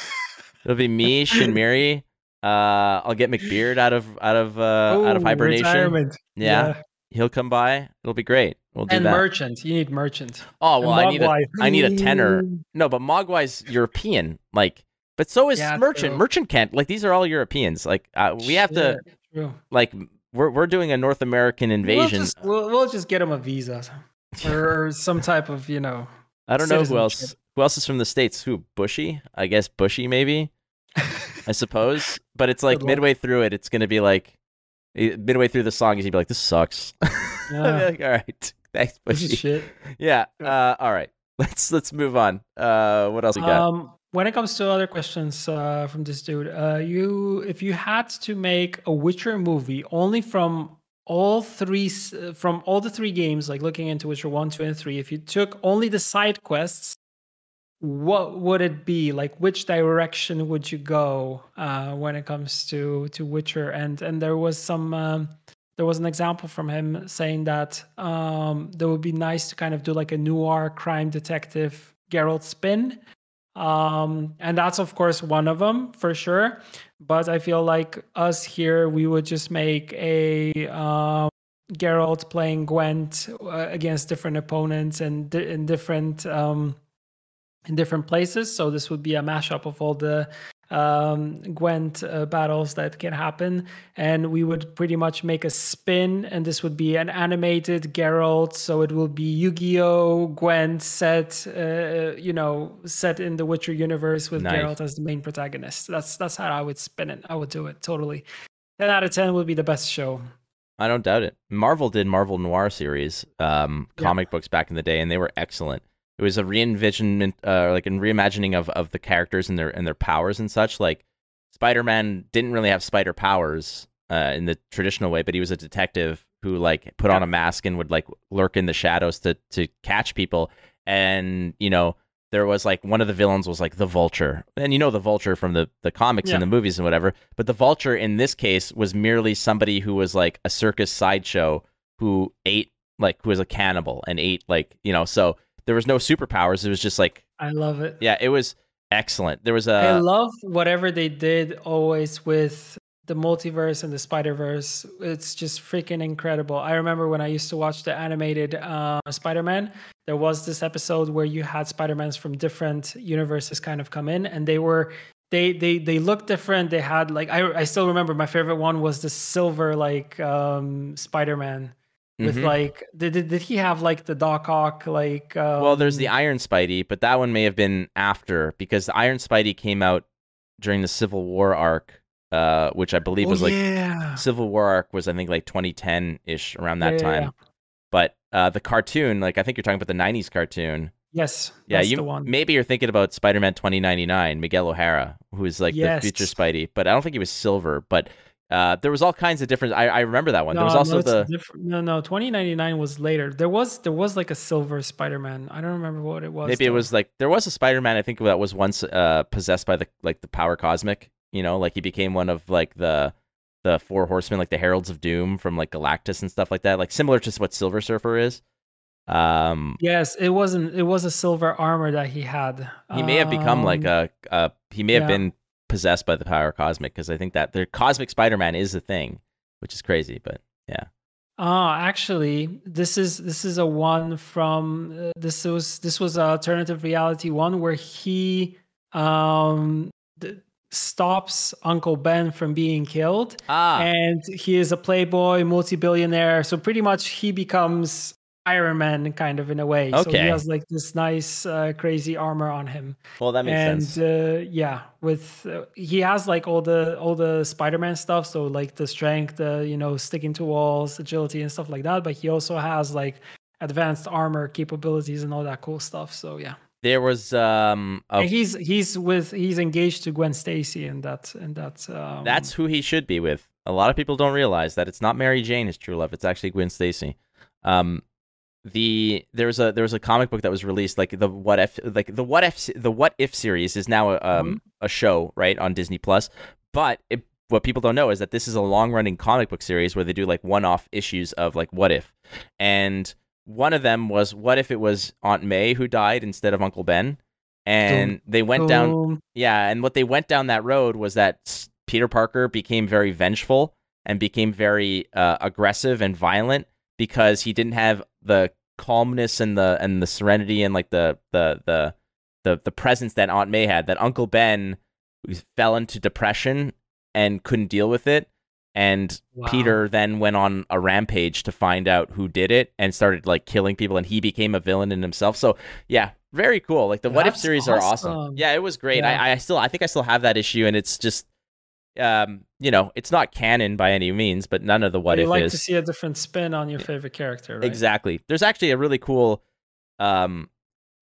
It'll be me, Shinmiri. Uh, I'll get McBeard out of out of uh, out of hibernation. Retirement. Yeah, he'll come by. It'll be great. We'll do And that. merchant. You need merchant. oh well, I need a Mogwai. Need a tenor. No, but Mogwai's European. Like, but so is Yeah, Merchant. true. Merchant can't. Like, these are all Europeans. Like, uh, we have to True. like we're we're doing a North American invasion. We'll just, we'll, we'll just get him a visa or some type of, you know. I don't know who else. Who else is from the states? Who? Bushy? I guess Bushy maybe. I suppose. But it's like midway through it, it's gonna be like eh, midway through the song, gonna be like, "This sucks." Yeah. like, all right, thanks, Bushy. shit. Yeah. Uh, all right. Let's let's move on. Uh, what else we got? Um, when it comes to other questions uh, from this dude, uh, you if you had to make a Witcher movie only from all three uh, from all the three games, like looking into Witcher one, two, and three, if you took only the side quests, what would it be? Like, which direction would you go uh, when it comes to to Witcher? And and there was some. Um, there was an example from him saying that um, that would be nice to kind of do like a noir crime detective Geralt spin. Um, and that's of course one of them for sure. But I feel like us here, we would just make a um, Geralt playing Gwent uh, against different opponents and di- in different um, in different places. So this would be a mashup of all the um, Gwent uh, battles that can happen, and we would pretty much make a spin, and this would be an animated Geralt. So it will be Yu-Gi-Oh, Gwent set, uh, you know, set in the Witcher universe with Nice. Geralt as the main protagonist. That's that's how I would spin it. I would do it totally. Ten out of ten would be the best show. I don't doubt it. Marvel did Marvel Noir series um, Yeah. comic books back in the day, and they were excellent. It was a re-envisionment, uh, like a reimagining of of the characters and their and their powers and such. Like Spider Man didn't really have spider powers uh, in the traditional way, but he was a detective who like put on a mask and would like lurk in the shadows to to catch people. And you know, there was like one of the villains was like the Vulture, and you know the Vulture from the the comics Yeah. and the movies and whatever. But the Vulture in this case was merely somebody who was like a circus sideshow who ate like who was a cannibal and ate like you know. So there was no superpowers. It was just like I love it. yeah, it was excellent. There was a I love whatever they did always with the multiverse and the Spider Verse. It's just freaking incredible. I remember when I used to watch the animated uh, Spider Man. There was this episode where you had Spider Mans from different universes kind of come in, and they were they they they looked different. They had like I I still remember my favorite one was the silver like um, Spider Man. With Mhm. like, did, did did he have like the Doc Ock like? Um, Well, there's the Iron Spidey, but that one may have been after because the Iron Spidey came out during the Civil War arc, uh, which I believe oh, was like yeah. Civil War arc was I think like 2010 ish around that Yeah, time. yeah. But uh, the cartoon, like I think you're talking about the 90s cartoon. Yes, Yeah, that's you the one. maybe you're thinking about Spider-Man 2099, Miguel O'Hara, who is like Yes. the future Spidey, but I don't think he was silver. But uh, there was all kinds of different. I, I remember that one. there was also it's the different. no, no. Twenty ninety nine was later. There was there was like a silver Spider Man. I don't remember what it was. maybe it was like there was a Spider-Man I think that was once uh, possessed by the like the power cosmic. You know, like he became one of like the the four horsemen, like the heralds of doom from like Galactus and stuff like that, like similar to what Silver Surfer is. Um, Yes, it wasn't. It was a silver armor that he had. he may have become like Um, a, a he may have been possessed by the power cosmic because I think that the cosmic Spider-Man is a thing, which is crazy. But yeah, Ah, actually, this is this is a one from uh, this was this was an alternative reality one where he um th- stops Uncle Ben from being killed. ah, and he is a playboy multi-billionaire so pretty much he becomes iron man kind of in a way Okay. so he has like this nice uh, crazy armor on him well that makes and sense. uh, yeah with uh, he has like all the all the spider-man stuff so like the strength the you know sticking to walls agility and stuff like that but he also has like advanced armor capabilities and all that cool stuff so yeah There was um, a he's he's with he's engaged to gwen stacy and that and that um, That's who he should be with. A lot of people don't realize that it's not Mary Jane his true love. It's actually Gwen Stacy. Um, the there was a there was a comic book that was released like the what if like the what if the what if series is now a, um a show right on Disney Plus. But it, what people don't know is that this is a long running comic book series where they do like one off issues of like what if, and one of them was what if it was Aunt May who died instead of Uncle Ben, and they went down yeah, and what they went down that road was that Peter Parker became very vengeful and became very uh, aggressive and violent because he didn't have the calmness and the and the serenity and like the the the the, the presence that Aunt May had. That Uncle Ben fell into depression and couldn't deal with it. And Wow. Peter then went on a rampage to find out who did it and started like killing people and he became a villain in himself. So yeah, very cool. Like the what if That's series are awesome. awesome. Yeah, it was great. Yeah. I, I still I think I still have that issue and it's just um, you know, it's not canon by any means, but none of the what you if like is. to see a different spin on your favorite character, right? Exactly. There's actually a really cool um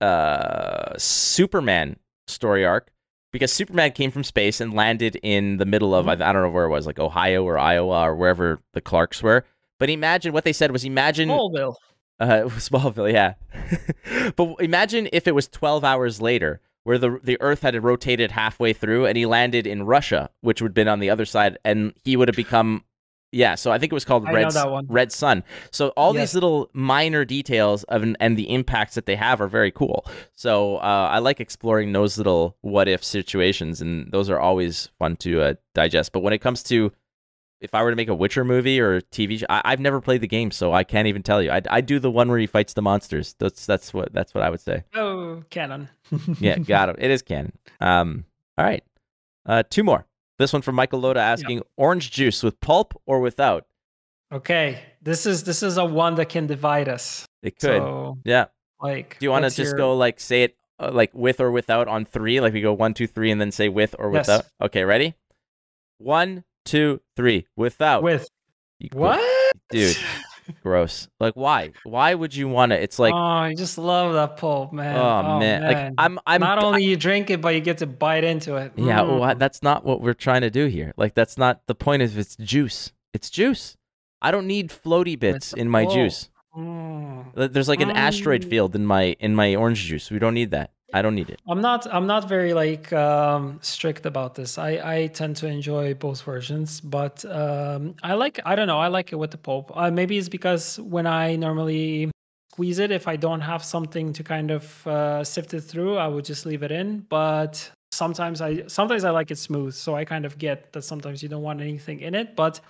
uh Superman story arc because Superman came from space and landed in the middle of I, I don't know where it was, like Ohio or Iowa or wherever the Clarks were. But imagine what they said was imagine Smallville. uh, Smallville, yeah. but imagine if it was 12 hours later, where the the Earth had rotated halfway through, and he landed in Russia, which would have been on the other side, and he would have become, yeah. So I think it was called I Red know that one. Red Sun. So all Yes. these little minor details of and the impacts that they have are very cool. So uh, I like exploring those little what if situations, and those are always fun to uh, digest. But when it comes to if I were to make a Witcher movie or TV show, I, I've never played the game, so I can't even tell you. I I do the one where he fights the monsters. That's that's what that's what I would say. Oh, canon. Yeah, got him. It is canon. Um, all right, uh, two more. This one from Michael Loda asking: orange juice with pulp or without? okay, this is this is a one that can divide us. It could. So, yeah. like, Do you want to just your- go like say it uh, like with or without on three? Like we go one, two, three, and then say with or Yes. without. Okay, ready? One, two, three. Without. with You what, Dude. Gross. Like why? Why would you want to? It's like oh, I just love that pulp, man. oh, man. Like I'm I'm not only you drink it, but you get to bite into it. Yeah, Mm. well, that's not what we're trying to do here. Like that's not the point of it's juice. It's juice. I don't need floaty bits in my pulp. juice. Mm. There's like an asteroid Mm. field in my in my orange juice. We don't need that. I don't need it. I'm not. I'm not very like um, strict about this. I I tend to enjoy both versions, but um, I like. I don't know. I like it with the pulp. Uh, maybe it's because when I normally squeeze it, if I don't have something to kind of uh, sift it through, I would just leave it in. But sometimes I sometimes I like it smooth, so I kind of get that sometimes you don't want anything in it, but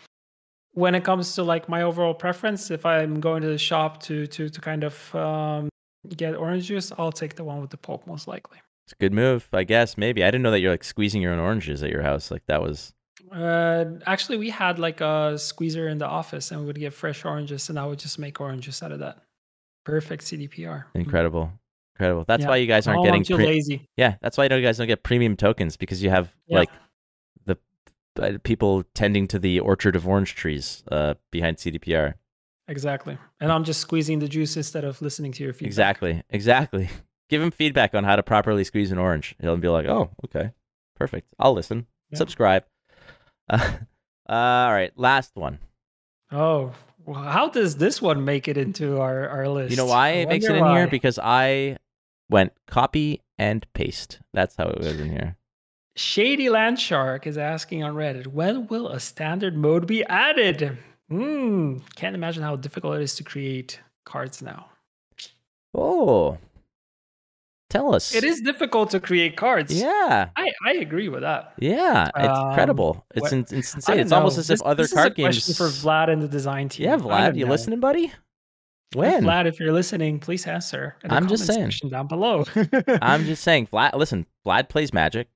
when it comes to like my overall preference, if I'm going to the shop to to to kind of um, get orange juice, I'll take the one with the pulp most likely. It's a good move, I guess. Maybe I didn't know that you're like squeezing your own oranges at your house. Like that was Uh, actually, we had like a squeezer in the office, and we would get fresh oranges, and I would just make orange juice out of that. Perfect CDPR. incredible, incredible. That's Yeah. why you guys aren't Oh, getting too pre- lazy. yeah. That's why you guys don't get premium tokens because you have Yeah. like the uh, people tending to the orchard of orange trees uh, behind CDPR. Exactly. And I'm just squeezing the juice instead of listening to your feedback. Exactly, exactly. Give him feedback on how to properly squeeze an orange. He'll be like, "Oh, okay, perfect. I'll listen. Yeah. Subscribe." Uh, all right, last one. Oh, well, how does this one make it into our, our list? You know why it makes it in here? Because I went copy and paste. That's how it was in here. Shady Land Shark is asking on Reddit, when will a standard mode be added? Hmm, can't imagine how difficult it is to create cards now. Oh, tell us. It is difficult to create cards. Yeah, I, I agree with that. yeah. It's Um, incredible. It's in, it's insane. It's almost know. as if This- other this is card a games. question for Vlad and the design team. Yeah, Vlad, you know. listening, buddy? When? Vlad, if you're listening, please answer. I'm just saying. down below. I'm just saying, Vlad. Listen, Vlad plays Magic.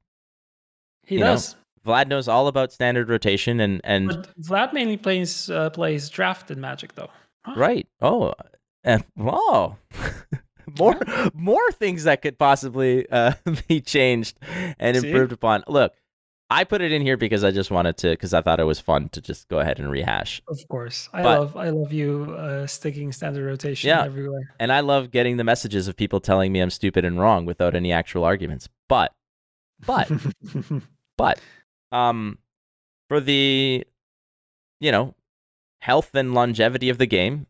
he you know, does. Vlad knows all about standard rotation and and But Vlad mainly plays uh, plays drafted magic though. Huh. right. Oh, and oh, more more things that could possibly uh, be changed and See? improved upon. Look, I put it in here because I just wanted to because I thought it was fun to just go ahead and rehash. Of course, I But- love I love you uh, sticking standard rotation Yeah. everywhere. And I love getting the messages of people telling me I'm stupid and wrong without any actual arguments. But but but um for the you know health and longevity of the game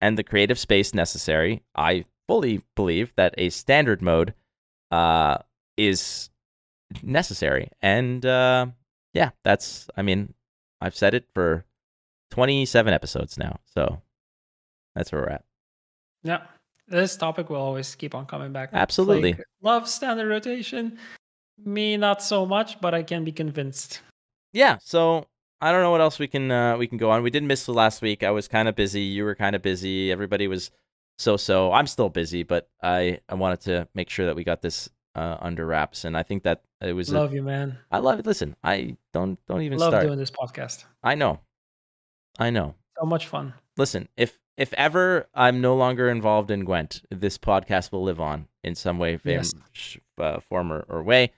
and the creative space necessary i fully believe that a standard mode uh is necessary and uh yeah that's i mean i've said it for 27 episodes now so that's where we're at yeah, this topic will always keep on coming back. Absolutely. Like, love standard rotation. Me, not so much, but I can be convinced. yeah so i don't know what else we can uh, we can go on we did miss the last week i was kind of busy you were kind of busy everybody was so so i'm still busy but i i wanted to make sure that we got this uh, under wraps and i think that it was a- Love you, man. i love it listen i don't don't even Love start doing this podcast. i know i know So much fun. listen if if ever i'm no longer involved in gwent this podcast will live on in some way fam- Yes. sh- uh, form or, or way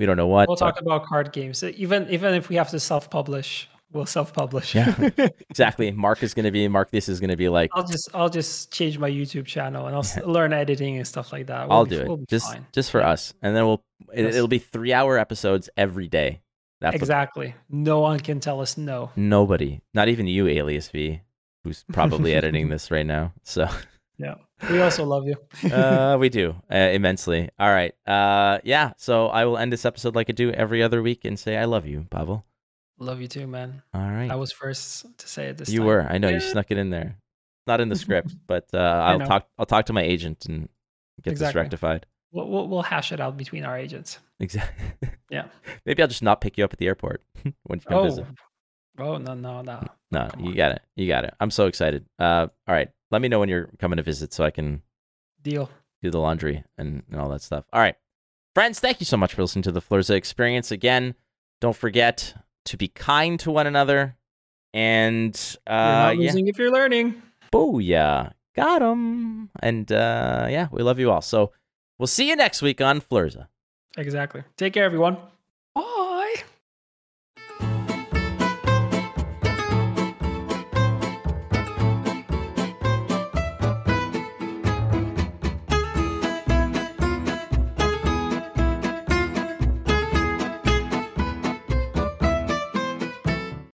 we don't know what We'll but- talk about card games. Even even if we have to self-publish, we'll self-publish. Yeah. exactly mark is going to be mark this is going to be like I'll just I'll just change my YouTube channel and I'll s learn editing and stuff like that. We'll I'll be- do we'll be just fine. just for us, and then we'll it, Yes. it'll be three hour episodes every day. That's what- exactly. No one can tell us no. nobody, not even you, Alias V, who's probably editing this right now. So Yeah. We also love you. uh, we do uh, immensely. All right, uh, yeah. So I will end this episode like I do every other week and say I love you, Pavel. love you too, man. All right, I was first to say it this you time. were. I know you snuck it in there. Not in the script, but uh, I'll talk. I'll talk to my agent and get this rectified. We'll, we'll we'll hash it out between our agents. Exactly. Yeah. Maybe I'll just not pick you up at the airport when you come Oh. visit. Oh no no no. No, Come you on. got it. You got it. I'm so excited. Uh, all right. Let me know when you're coming to visit so I can Deal. do the laundry and, and all that stuff. All right. Friends, thank you so much for listening to the Flurza experience. Again, don't forget to be kind to one another. And You're uh, not yeah, losing if you're learning. booyah. Got him. And uh, yeah, we love you all. So we'll see you next week on Flurza. Exactly. Take care, everyone.